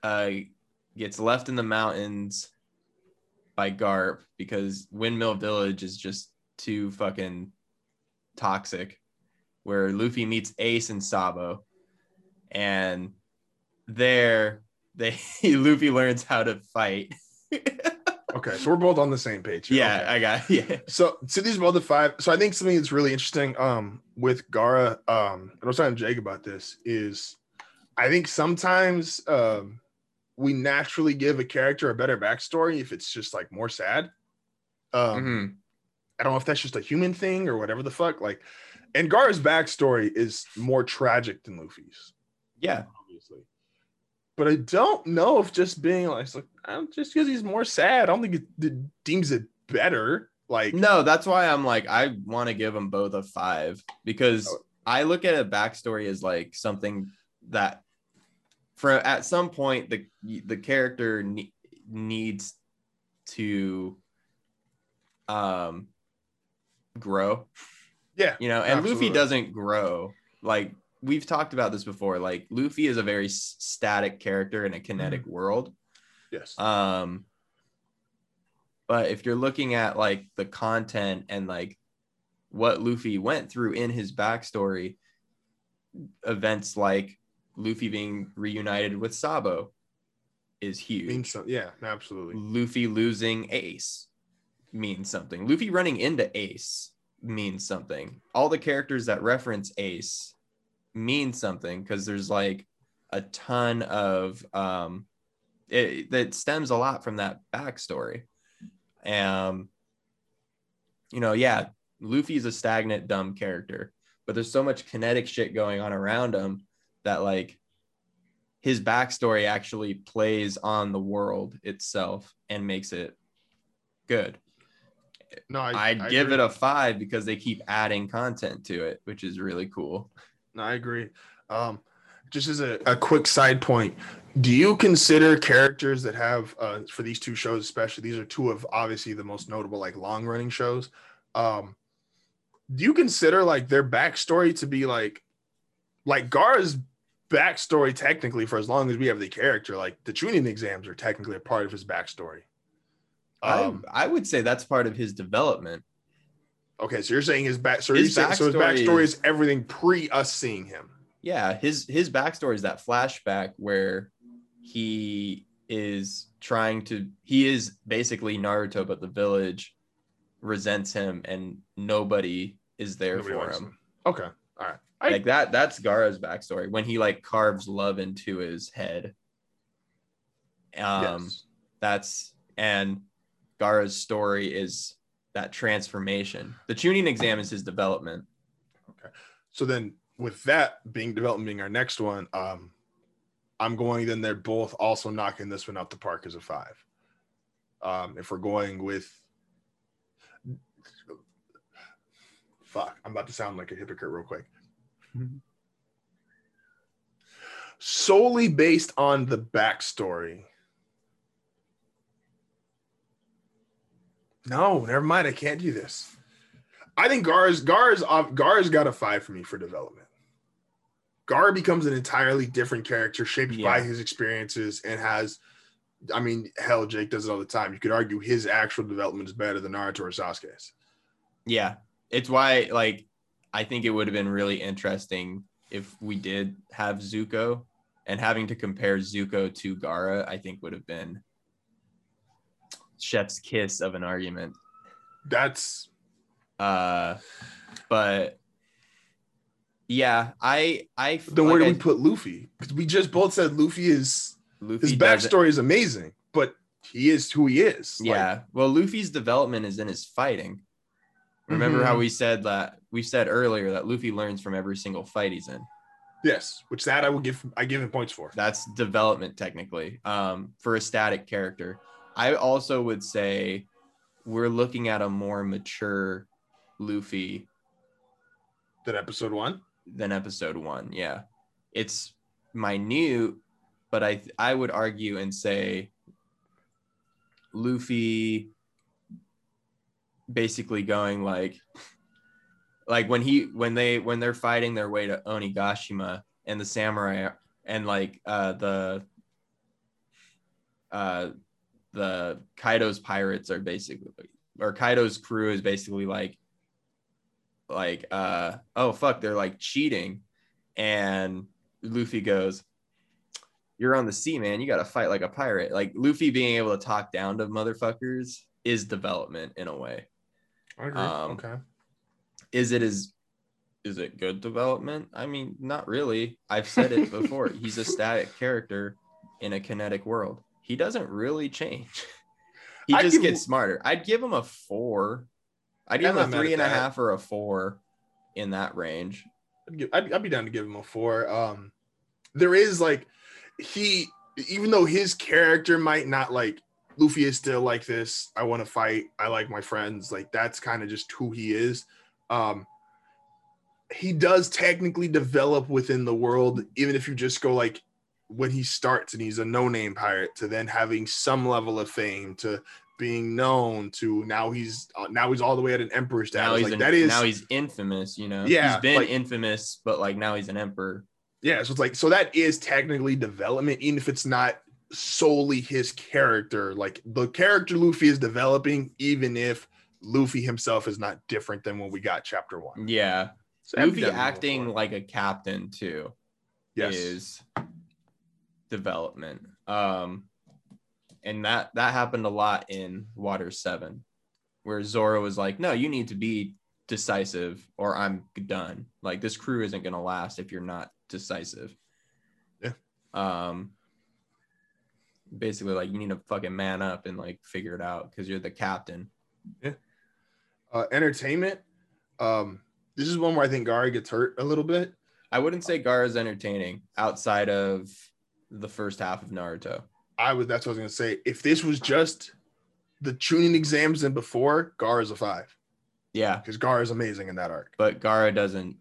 uh, gets left in the mountains by Garp because Windmill Village is just too fucking toxic. Where Luffy meets Ace and Sabo, and there they Luffy learns how to fight. Okay, so we're both on the same page. here. yeah, Okay. I got yeah. So, so these are both the five. So I think something that's really interesting um, with Gaara, um, and I was talking to Jake about this, is I think sometimes um, we naturally give a character a better backstory if it's just like more sad. Um, Mhm. I don't know if that's just a human thing or whatever the fuck. Like, and Gaara's backstory is more tragic than Luffy's, Yeah, obviously. But I don't know if just being like, like I don't- just because he's more sad, I don't think it, it deems it better. Like, No, that's why I'm like, I want to give them both a five because Oh. I look at a backstory as like something that, for at some point, the the character ne- needs to, um, grow. yeah, You know, and Absolutely. Luffy doesn't grow. Like we've talked about this before. Like Luffy is a very static character in a kinetic world. yes. Um, but if you're looking at like the content and like what Luffy went through in his backstory, events like Luffy being reunited with Sabo is huge. yeah, absolutely. Luffy losing Ace means something. Luffy running into Ace means something. All the characters that reference Ace mean something because there's like a ton of um it that stems a lot from that backstory. Um you know, yeah, Luffy's a stagnant, dumb character, but there's so much kinetic shit going on around him that like his backstory actually plays on the world itself and makes it good. No, I, would give agree. it a five because they keep adding content to it, which is really cool. No, I agree. Um, just as a, a quick side point, do you consider characters that have uh, for these two shows, especially these are two of obviously the most notable like long running shows. Um, do you consider like their backstory to be like like Gaara's backstory technically for as long as we have the character, like the Chunin exams are technically a part of his backstory. Um, I, I would say that's part of his development. okay, so you're saying his back so, His saying, so his backstory backstory is- is everything pre us seeing him. Yeah, his his backstory is that flashback where he is trying to he is basically Naruto, but the village resents him and nobody is there Nobody for him. him. Okay. All right. I- like that that's Gaara's backstory when he like carves love into his head. Um yes. that's and Gaara's story is that transformation. The Chunin exam is his development. Okay. So then, with that being development being our next one, um, I'm going. Then they're both also knocking this one out the park as a five. Um, if we're going with, fuck, I'm about to sound like a hypocrite real quick. solely based on the backstory. No, never mind. I can't do this. I think Gar's Gar's Gar's got a five for me for development. Gar becomes an entirely different character shaped by his experiences and has I mean, hell, Jake does it all the time. You could argue his actual development is better than Naruto or Sasuke's. Yeah. It's why like I think it would have been really interesting if we did have Zuko and having to compare Zuko to Gaara, I think would have been chef's kiss of an argument. That's Uh but yeah, I I then like where do I- we put Luffy? Because we just both said Luffy is Luffy his backstory is amazing, but he is who he is. Like, Yeah. well, Luffy's development is in his fighting. Remember how Mhm. we said that we said earlier that Luffy learns from every single fight he's in. yes, which that I will give I give him points for. That's development technically. Um, for a static character. I also would say we're looking at a more mature Luffy than episode one. than episode one. Yeah. It's minute, but I I would argue and say Luffy basically going like like when he when they when they're fighting their way to Onigashima and the samurai and like uh the uh the Kaido's pirates are basically or Kaido's crew is basically like like uh oh fuck they're like cheating. And Luffy goes you're on the sea man. You got to fight like a pirate. Like Luffy being able to talk down to motherfuckers is development in a way. I agree. Um, okay. is it as is it good development? I mean not really. I've said it before. He's a static character in a kinetic world he doesn't really change he I'd just give- gets smarter i'd give him a four i'd give I'm him a three and a half or a four in that range I'd, give, I'd, I'd be down to give him a four. Um, there is like he, even though his character might not like Luffy is still like this. I want to fight. I like my friends. Like that's kind of just who he is. Um, he does technically develop within the world, even if you just go like when he starts and he's a no-name pirate to then having some level of fame to being known to now he's uh, now he's all the way at an emperor status. now he's like an- that is now he's infamous you know Yeah, he's been like- infamous but like now he's an emperor Yeah, so it's like so that is technically development, even if it's not solely his character. Like the character Luffy is developing, even if Luffy himself is not different than when we got chapter one. yeah So Luffy acting like a captain too yes, is development. Um, and that that happened a lot in Water Seven, where Zoro was like, "No, you need to be decisive, or I'm done. Like this crew isn't gonna last if you're not decisive." Yeah. Um. Basically, like you need to fucking man up and like figure it out because you're the captain. uh, entertainment. Um, this is one where I think Gary gets hurt a little bit. I wouldn't say Gaara's entertaining outside of the first half of Naruto. I was that's what I was gonna say. If this was just the Chunin exams and before, Gar is a five Yeah, because Gar is amazing in that arc. but Gaara doesn't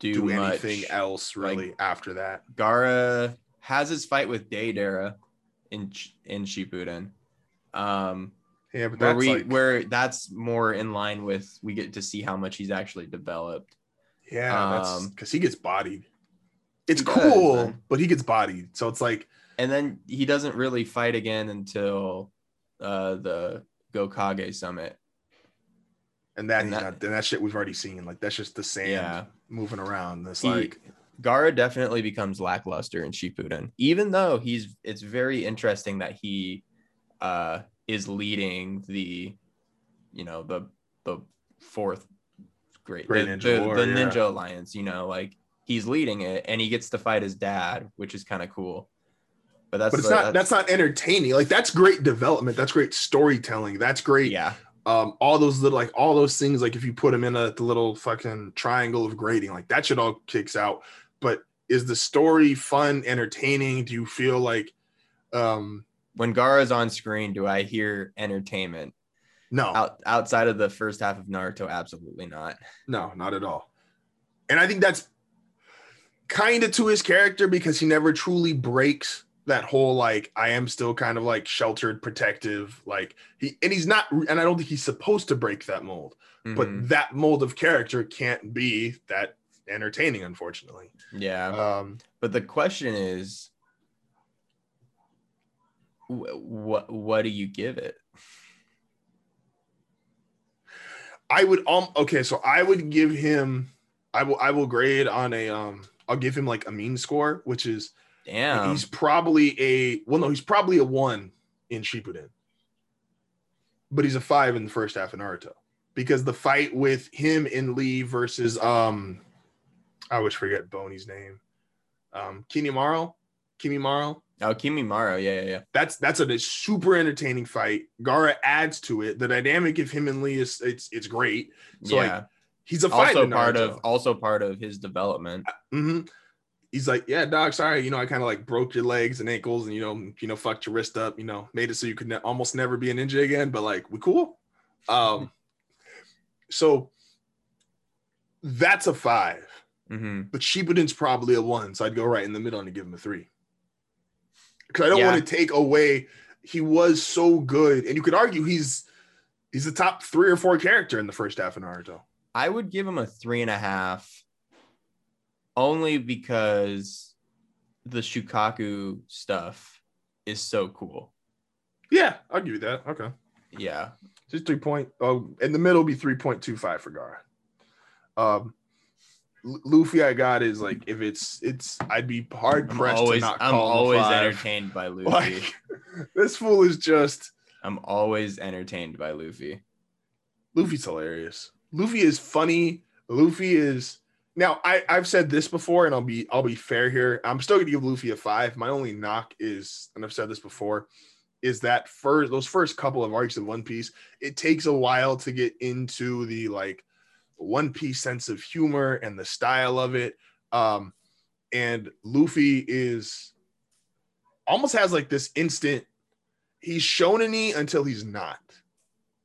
do, Do much. anything else really after that? Gaara has his fight with Deidara in in Shippuden, um, Yeah, but where that's we like, where that's more in line with we get to see how much he's actually developed. Yeah, that's Um, because he gets bodied. It's does, cool, man. but he gets bodied. So it's like, And then he doesn't really fight again until uh, the Gokage summit. and that, And that- not, and that shit we've already seen. Like that's just the sand Yeah. moving around. It's He, like, Gaara definitely becomes lackluster in Shippuden, even though he's. It's very interesting that he uh, is leading the, you know, the the fourth great, Great the, Ninja the, War, the yeah. Ninja Alliance. You know, like he's leading it, and he gets to fight his dad, which is kind of cool. But that's but it's the- not. That's not entertaining. Like that's great development. That's great storytelling. That's great. yeah, Um, all those little like all those things. Like if you put them in a the little fucking triangle of grading, like that shit all kicks out. But is the story fun, entertaining? Do you feel like, um, when Gaara's on screen, do I hear entertainment? no, Out, outside of the first half of Naruto, absolutely not. No, not at all. And I think that's kind of to his character because he never truly breaks that whole like I am still kind of like sheltered, protective, like he and he's not and I don't think he's supposed to break that mold. Mhm. But that mold of character can't be that entertaining, unfortunately. yeah. Um But the question is, what what do you give it? I would um okay, so I would give him I will I will grade on a um I'll give him like a mean score, which is Damn. he's probably a well no, he's probably a one in Shippuden. But he's a five in the first half in Naruto. Because the fight with him and Lee versus um I always forget Boney's name. Um Kimimaro. Kimimaro. oh, Kimimaro. Yeah, yeah, yeah. That's that's a super entertaining fight. Gaara adds to it. The dynamic of him and Lee is it's it's great. So yeah. like he's a fight also part of also part of his development. hmm He's like, yeah, dog. Sorry, you know, I kind of like broke your legs and ankles, and you know, you know, fucked your wrist up. You know, made it so you could ne- almost never be a ninja again. But like, we cool. Um, so that's a five. hmm But Shippuden's probably a one, so I'd go right in the middle and give him a three. Because I don't Yeah. want to take away. He was so good, and you could argue he's he's the top three or four character in the first half an hour of Naruto. I would give him a three and a half, only because the Shukaku stuff is so cool. Yeah, I'll give you that. Okay. Yeah, Just three point. Oh, in the middle will be three point two five for Gaara. Um, L- Luffy, I got is like if it's it's I'd be hard I'm pressed always to not I'm call him a always entertained by Luffy. Like this fool is just I'm always entertained by Luffy. Luffy's hilarious. Luffy is funny. Luffy is now. I I've said this before, and I'll be I'll be fair here. I'm still gonna give Luffy a five. My only knock is, and I've said this before, is that first those first couple of arcs of One Piece. It takes a while to get into the like One Piece sense of humor and the style of it. Um, and Luffy is almost has like this instant. He's shonen until he's not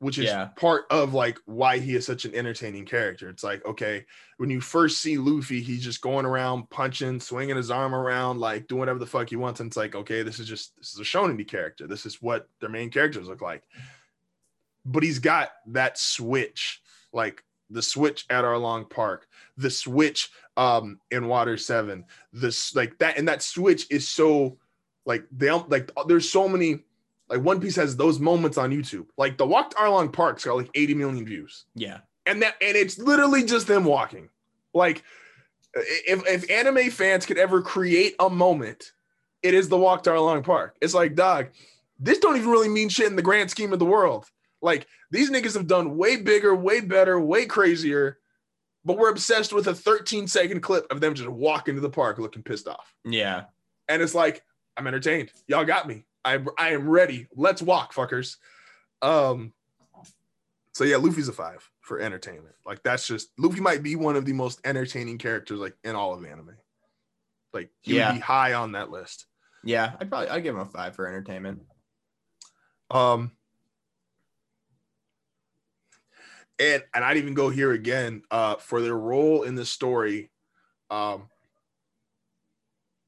which is Yeah. part of like why he is such an entertaining character. It's like, okay, when you first see Luffy, he's just going around punching, swinging his arm around, like doing whatever the fuck he wants. And it's like, okay, this is just this is a shonen character. This is what their main characters look like. But he's got that switch, like the switch at Arlong Park, the switch um in Water Seven, this like that, and that switch is so like they like there's so many like One Piece has those moments on YouTube. Like the walk to Arlong Park's got like 80 million views. Yeah, And that and it's literally just them walking. Like if if anime fans could ever create a moment, it is the walk to Arlong Park. It's like, dog, this don't even really mean shit in the grand scheme of the world. Like these niggas have done way bigger, way better, way crazier, but we're obsessed with a 13 second clip of them just walking to the park looking pissed off. yeah. And it's like, I'm entertained. Y'all got me. I I am ready. Let's walk, fuckers. Um. So yeah, Luffy's a five for entertainment. Like that's just Luffy might be one of the most entertaining characters like in all of anime. Like he Yeah. would be high on that list. Yeah, I'd probably I'd give him a five for entertainment. Um. And and I'd even go here again uh, for their role in the story. Um,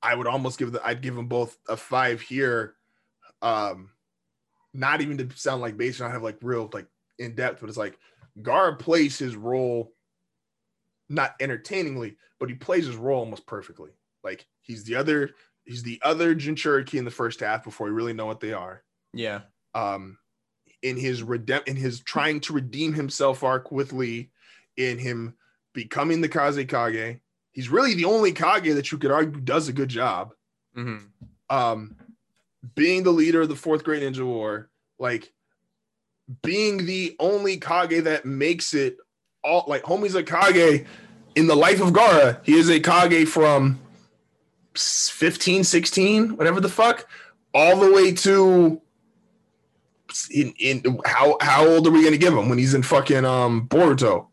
I would almost give the I'd give them both a five here. Um, not even to sound like based on have like real like in depth, but it's like Gar plays his role not entertainingly, but he plays his role almost perfectly. Like he's the other he's the other Jinchuriki in the first half before we really know what they are Yeah, um in his redemp in his trying to redeem himself arc with Lee, in him becoming the Kazekage. He's really the only Kage that you could argue does a good job. hmm Um, being the leader of the fourth Great Ninja War, like being the only Kage that makes it all like homie's a Kage in the life of Gaara. He is a Kage from 15, 16, whatever the fuck, all the way to in, in how how old are we gonna give him when he's in fucking um Boruto?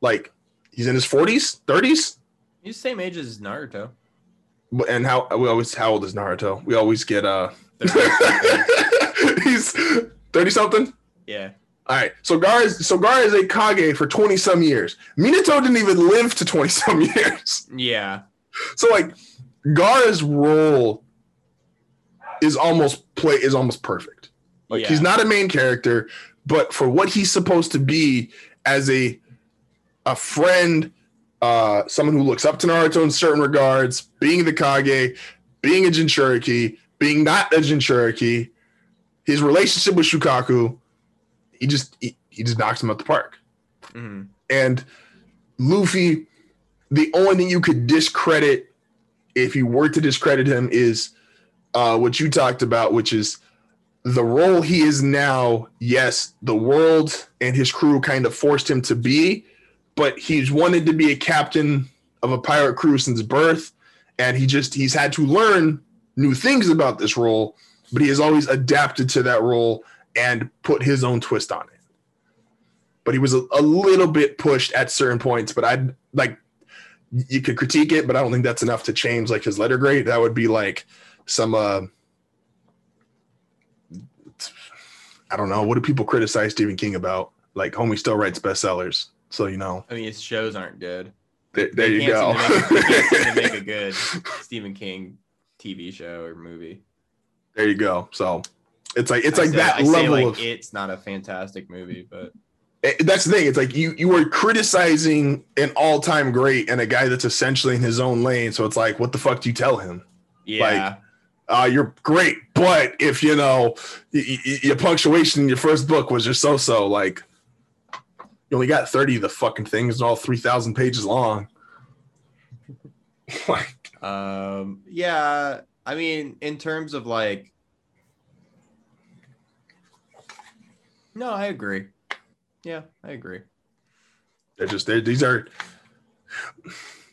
Like he's in his 40s, 30s? he's the same age as Naruto. But- And how we always how old is Naruto? We always get uh he's 30 something. yeah, All right. So Gar is so Gar is a Kage for 20 some years. Minato didn't even live to 20 some years. yeah, So like Gaara's role is almost play is almost perfect. Like Yeah. he's not a main character, but for what he's supposed to be as a a friend, uh, someone who looks up to Naruto in certain regards, being the Kage, being a Jinchuriki, being not a Jinchuriki, his relationship with Shukaku, he just he, he just knocks him out the park. Mhm. And Luffy, the only thing you could discredit if you were to discredit him is uh, what you talked about, which is the role he is now. Yes, the world and his crew kind of forced him to be, but he's wanted to be a captain of a pirate crew since birth, and he just he's had to learn new things about this role, but he has always adapted to that role and put his own twist on it but he was a, a little bit pushed at certain points. But I'd like you could critique it, but I don't think that's enough to change like his letter grade. That would be like some uh I don't know. What do people criticize Stephen King about? Like homie still writes bestsellers. So you know, I mean, his shows aren't good. there, there you go. to make a- they can't seem to make a good Stephen King TV show or movie. there you go. So it's like it's I like say- that I level like, of It's not a fantastic movie, but Eh, that's the thing. It's like you you are criticizing an all time great and a guy that's essentially in his own lane. So it's like, what the fuck do you tell him? yeah, Uh, you're great, but if you know y- y- your punctuation in your first book was just so so, like you only got thirty of the fucking things and all three thousand pages long. like, um, yeah. I mean, in terms of like, no, I agree. Yeah, I agree. they're just they these are.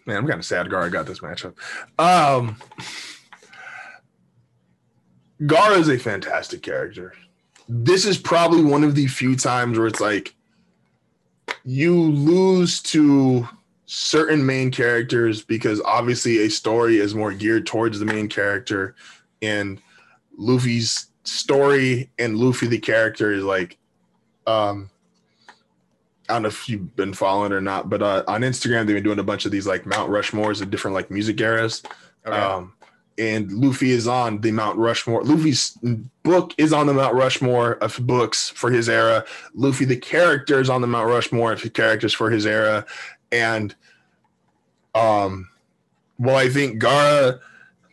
Man, I'm kind of sad. Gaara got this matchup. Um, Gaara is a fantastic character. This is probably one of the few times where it's like you lose to certain main characters because obviously a story is more geared towards the main character, and Luffy's story and Luffy the character is like, um, I don't know if you've been following or not, but uh, on Instagram they've been doing a bunch of these like Mount Rushmores of different like music eras. Okay. Um, and Luffy is on the Mount Rushmore. Luffy's book is on the Mount Rushmore of books for his era. Luffy, the character, is on the Mount Rushmore of characters for his era. And, um, well, I think Gaara,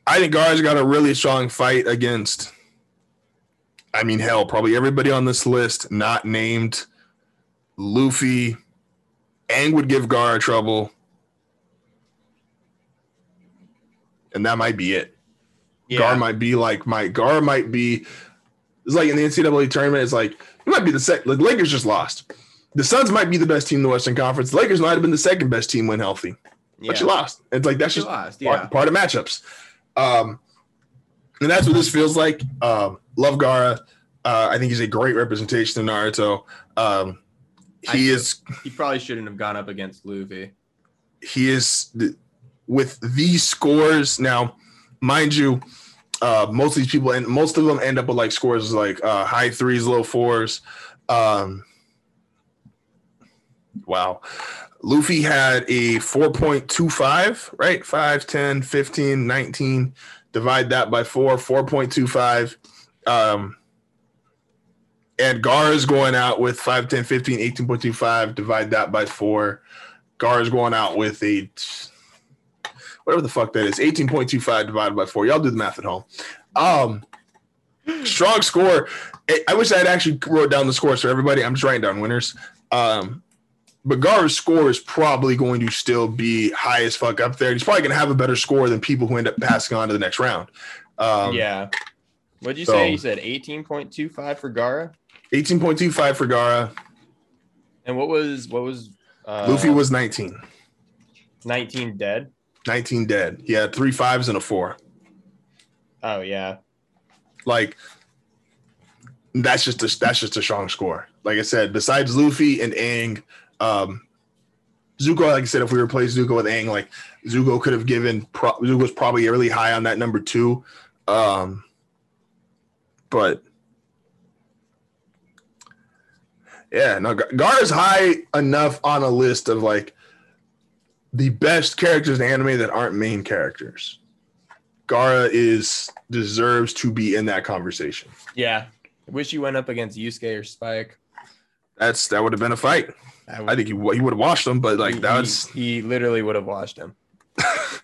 I think Gaara's got a really strong fight against. I mean, hell, probably everybody on this list not named Luffy. Aang would give Gaara trouble. And that might be it. Yeah. Gar might be like my Gar might be. It's like in the NCAA tournament. It's like it might be the second. The Lakers just lost. The Suns might be the best team in the Western Conference. The Lakers might have been the second best team when healthy, yeah. but you lost. It's like that's You just lost. part, Yeah. part of matchups. Um, and that's what this feels like. Um, love Gaara. Uh, I think he's a great representation of Naruto. Um, he I- is He probably shouldn't have gone up against Luffy. he is the, with these scores now mind you uh most of these people and most of them end up with like scores like uh high threes low fours. Um wow. Luffy had a 4.25 right? 5 10 15 19 divide that by 4 4.25 um and gar is going out with 5 10 15 18.25 divide that by 4 Gar is going out with a whatever the fuck that is, 18.25 divided by four. Y'all do the math at home. Um strong score. I- wish I had actually wrote down the scores for everybody. I'm just writing down winners. Um but Gar's score is probably going to still be high as fuck up there. He's probably gonna have a better score than people who end up passing on to the next round. Um yeah. What'd you so- say? You said 18.25 for Gaara? 18.25 for Gaara. And what was what was uh Luffy was 19. 19 dead? 19 dead. He had three fives and a four. Oh yeah. like that's just a that's just a strong score. Like I said, besides Luffy and Aang, um, Zuko, like I said, if we replace Zuko with Aang, like Zuko could have given pro- Zuko's probably really high on that number two. Um, but yeah, no, Gar- Gar is high enough on a list of like the best characters in anime that aren't main characters. Gaara is deserves to be in that conversation. Yeah. I wish you went up against Yusuke or Spike. That's that would have been a fight. I I think he, he would have washed them, but like he, that he, he literally would have watched him.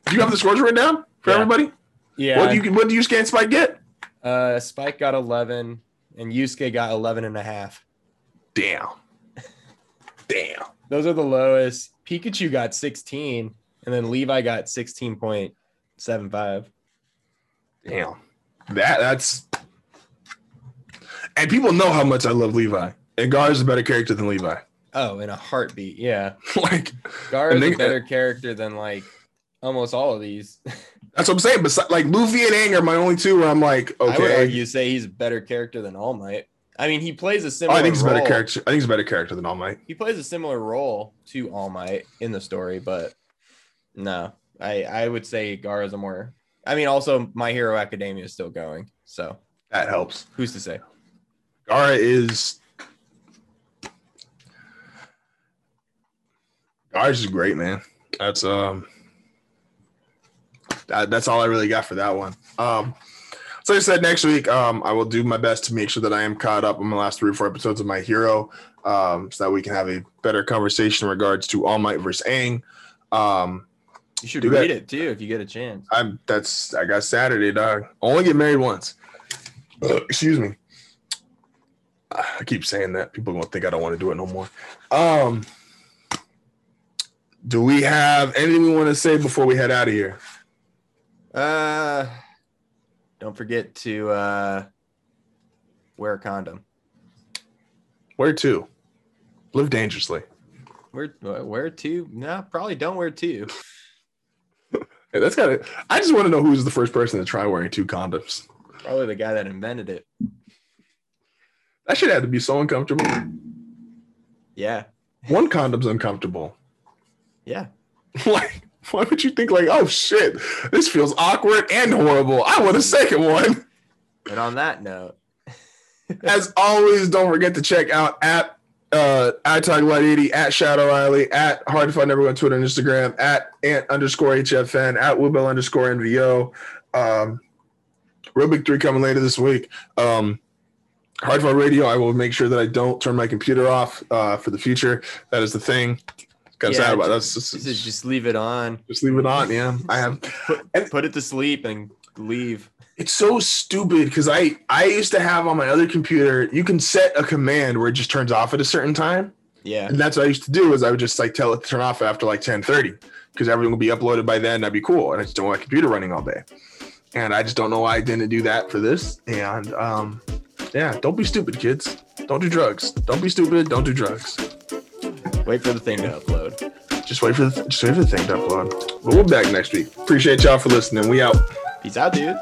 Do you have the scores written down for Yeah. everybody? Yeah. What do you what do you scan Spike get? uh, Spike got 11 and Yusuke got 11 and a half. Damn. Damn. Those are the lowest. Pikachu got 16 and then Levi got 16.75. Damn. That that's and people know how much I love Levi. And Gar is a better character than Levi. Oh, in a heartbeat. Yeah. like Gar is they- a better character than like almost all of these. that's what I'm saying. But like Luffy and Aang are my only two where I'm like, I would okay. argue say he's a better character than All Might. I mean, he plays a Oh, similar I think he's a better character. I think he's a better character than All Might. He plays a similar role to All Might in the story, but no, I I would say Gaara's a more. I mean, also My Hero Academia is still going, so That helps. who's to say? Gaara is Gaara's is great, man. That's um that, that's all I really got for that one. Um so like I said next week, um, I will do my best to make sure that I am caught up on the last three or four episodes of My Hero, um, so that we can have a better conversation in regards to All Might versus Aang. Um, You should read that. it too if you get a chance. I'm that's I got Saturday, dog. Only get married once. Uh, excuse me. I keep saying that. People gonna think I don't want to do it no more. Um do we have anything we want to say before we head out of here? Uh, don't forget to uh wear a condom. Wear two. Live dangerously. Wear wear two? No, probably don't wear two. Hey, that's gotta I just want to know who's the first person to try wearing two condoms. Probably the guy that invented it. That should have to be so uncomfortable. Yeah, One condom's uncomfortable. yeah. like, why would you think like, oh shit, this feels awkward and horrible? I want a second one. And on that note, As always, don't forget to check out at uh at Talk Light 80, at Shadow Riley, at Hard to Find Everyone on Twitter and Instagram, at Ant underscore HFN, at Woobell underscore NVO. Um Rubik 3 coming later this week. Um Hard Find Radio, I will make sure that I don't turn my computer off uh for the future. That is the thing. Got Yeah, sad about that's just, this is just leave it on. just leave it on. Yeah. I have Put it to sleep and leave. It's so stupid because I I used to have on my other computer. You can set a command where it just turns off at a certain time, Yeah. and that's what I used to do. Is I would just like tell it to turn off after like ten thirty because everything will be uploaded by then. That'd be cool, and I just don't want my computer running all day. And I just don't know why I didn't do that for this. And um, yeah, don't be stupid, kids. Don't do drugs. Don't be stupid. Don't do drugs. Wait for the thing to upload. Just wait for the just wait for the thing to upload. But we'll be back next week. Appreciate y'all for listening. We out. Peace out, dudes.